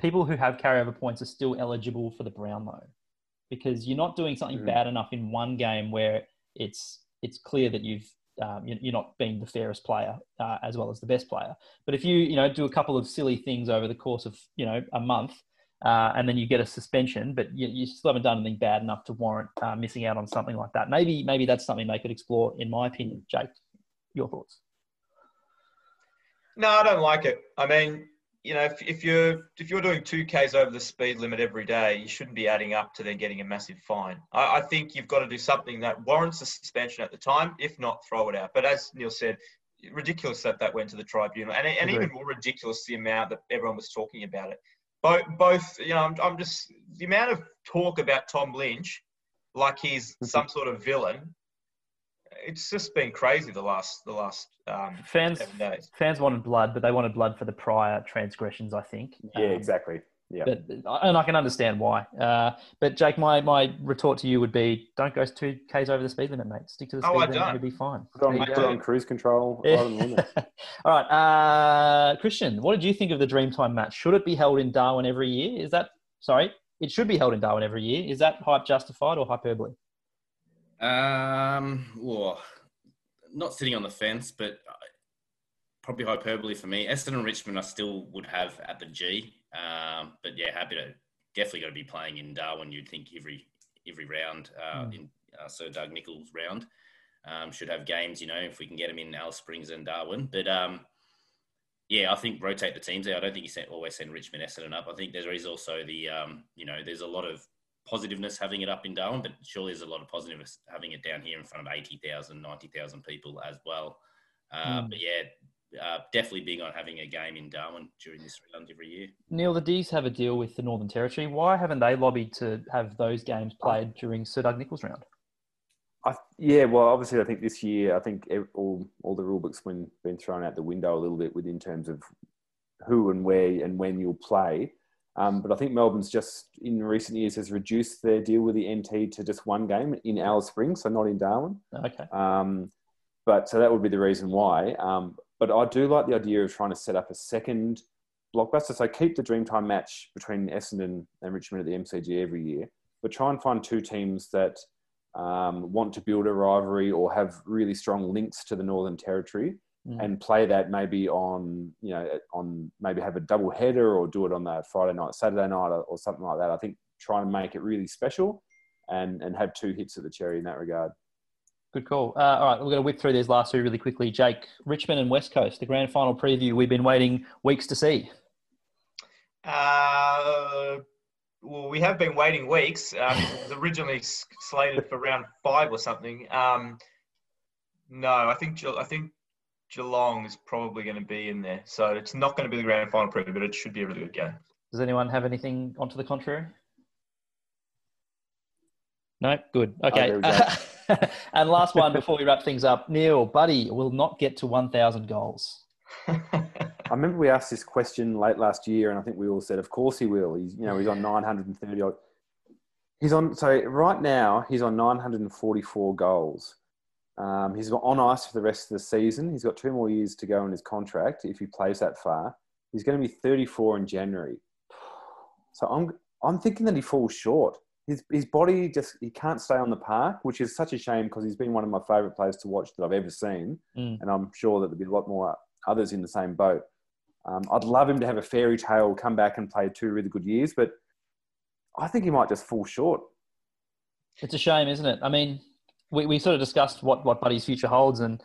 people who have carryover points are still eligible for the brown Brownlow because you're not doing something mm. bad enough in one game where it's it's clear that you've um, you're not being the fairest player uh, as well as the best player. But if you you know do a couple of silly things over the course of you know a month, uh, and then you get a suspension, but you, you, still haven't done anything bad enough to warrant uh, missing out on something like that. Maybe maybe that's something they could explore, in my opinion. Jake, your thoughts? No, I don't like it. I mean, you know, if, if you're if you're doing two k's over the speed limit every day, you shouldn't be adding up to then getting a massive fine. I, I, think you've got to do something that warrants a suspension at the time. If not, throw it out. But as Niall said, ridiculous that that went to the tribunal, and, and even more ridiculous the amount that everyone was talking about it. Both, both you know, I'm, I'm just the amount of talk about Tom Lynch, like he's mm-hmm. some sort of villain, it's just been crazy the last the last um, fans fans wanted blood, but they wanted blood for the prior transgressions. I think. Yeah, um, exactly. Yeah, but, and I can understand why. Uh, but Jake, my, my retort to you would be: don't go two k's over the speed limit, mate. Stick to the oh, speed limit, you'll be fine. Put on, put on cruise control. *laughs* All right, uh, Christian, what did you think of the Dreamtime match? Should it be held in Darwin every year? Is that sorry? It should be held in Darwin every year. Is that hype justified or hyperbole? Um, well, not sitting on the fence, but probably hyperbole for me. Essendon and Richmond, I still would have at the G. Um, but yeah, happy to definitely got to be playing in Darwin. You'd think every every round uh, mm. in uh, Sir Doug Nicholls round um, should have games. You know, if we can get them in Alice Springs and Darwin, but um, yeah, I think rotate the teams there. I don't think you always send Richmond Essendon up. I think there is also the um, you know there's a lot of positiveness having it up in Darwin, but surely there's a lot of positiveness having it down here in front of 80,000, 90,000 people as well. Uh, mm. But yeah, uh, definitely big on having a game in Darwin during this round every year. Niall, the D's have a deal with the Northern Territory. Why haven't they lobbied to have those games played during Sir Doug Nicholls round? I, yeah, well, obviously, I think this year, I think all all the rule books been been thrown out the window a little bit with in terms of who and where and when you'll play. Um, but I think Melbourne's just in recent years has reduced their deal with the NT to just one game in Alice Springs, so not in Darwin. Okay. Um, but so that would be the reason why. Um, but I do like the idea of trying to set up a second blockbuster. So keep the Dreamtime match between Essendon and Richmond at the MCG every year, but try and find two teams that um, want to build a rivalry or have really strong links to the Northern Territory mm. and play that maybe on you know on maybe have a double header or do it on that Friday night, Saturday night, or, or something like that. I think try and make it really special and and have two hits at the cherry in that regard. Good call. Uh, all right, we're going to whip through these last two really quickly. Jake, Richmond and West Coast, the grand final preview we've been waiting weeks to see. Uh, well, we have been waiting weeks. Um, it was originally slated for round five or something. Um, no, I think I think Geelong is probably going to be in there. So it's not going to be the grand final preview, but it should be a really good game. Does anyone have anything onto the contrary? No, good. Oh, okay. *laughs* and last one before we wrap things up, Niall, Buddy will not get to 1,000 goals. *laughs* I remember we asked this question late last year, and I think we all said, "Of course he will." He's, you know, he's on 930. He's on. So right now, he's on 944 goals. Um, he's on ice for the rest of the season. He's got two more years to go on his contract if he plays that far. He's going to be 34 in January. *sighs* So I'm, I'm thinking that he falls short. His, his body just, he can't stay on the park, which is such a shame because he's been one of my favourite players to watch that I've ever seen. Mm. And I'm sure that there'll be a lot more others in the same boat. Um, I'd love him to have a fairy tale, come back and play two really good years, but I think he might just fall short. It's a shame, isn't it? I mean, we, we sort of discussed what, what Buddy's future holds, and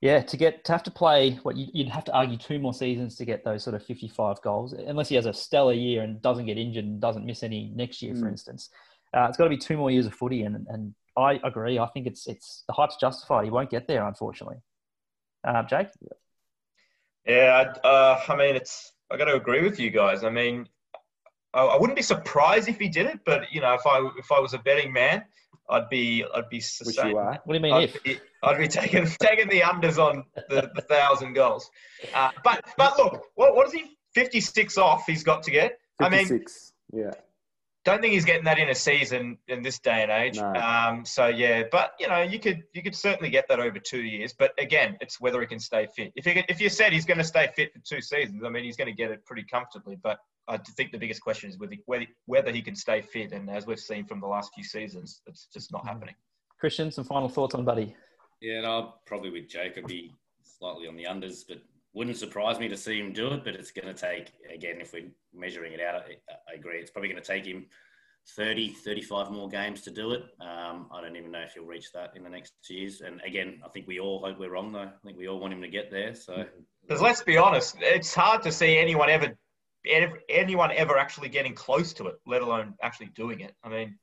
Yeah, to get to have to play what you, would have to argue two more seasons to get those sort of 55 goals, unless he has a stellar year and doesn't get injured and doesn't miss any next year, mm. for instance. Uh, it's got to be two more years of footy, and and I agree. I think it's it's the hype's justified. He won't get there, unfortunately. Uh, Jake. Yeah, uh, I mean, it's I got to agree with you guys. I mean, I, I wouldn't be surprised if he did it, but you know, if I if I was a betting man, I'd be I'd be saying, What do you mean I'd if? Be, I'd be taking *laughs* taking the unders on the, the thousand goals. Uh, but but look, what what is he? Fifty six off. He's got to get. 56. I mean, yeah. Don't think he's getting that in a season in this day and age. No. Um, so yeah, but you know, you could you could certainly get that over two years. But again, it's whether he can stay fit. If he, if you said he's going to stay fit for two seasons, I mean, he's going to get it pretty comfortably. But I think the biggest question is whether, whether he can stay fit. And as we've seen from the last few seasons, it's just not mm-hmm. happening. Christian, some final thoughts on Buddy? Yeah, no, probably with Jake, I'd be slightly on the unders, but wouldn't surprise me to see him do it. But it's going to take, again, if we're measuring it out, I, I agree. It's probably going to take him 30, 35 more games to do it. Um, I don't even know if he'll reach that in the next two years. And again, I think we all hope we're wrong, though. I think we all want him to get there. So, because let's be honest, it's hard to see anyone ever anyone ever actually getting close to it, let alone actually doing it. I mean,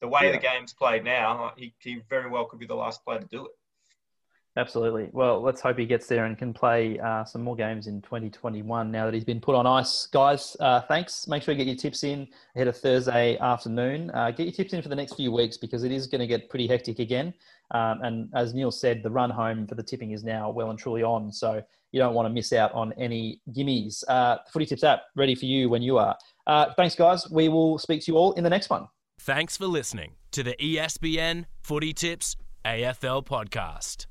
the way yeah. the game's played now, he, he very well could be the last player to do it. Absolutely. Well, let's hope he gets there and can play uh, some more games in 2021 now that he's been put on ice. Guys, uh, thanks. Make sure you get your tips in ahead of Thursday afternoon. Uh, get your tips in for the next few weeks because it is going to get pretty hectic again. Um, and as Niall said, the run home for the tipping is now well and truly on. So you don't want to miss out on any gimmies. Uh, Footy Tips app ready for you when you are. Uh, thanks, guys. We will speak to you all in the next one. Thanks for listening to the ESPN Footy Tips AFL podcast.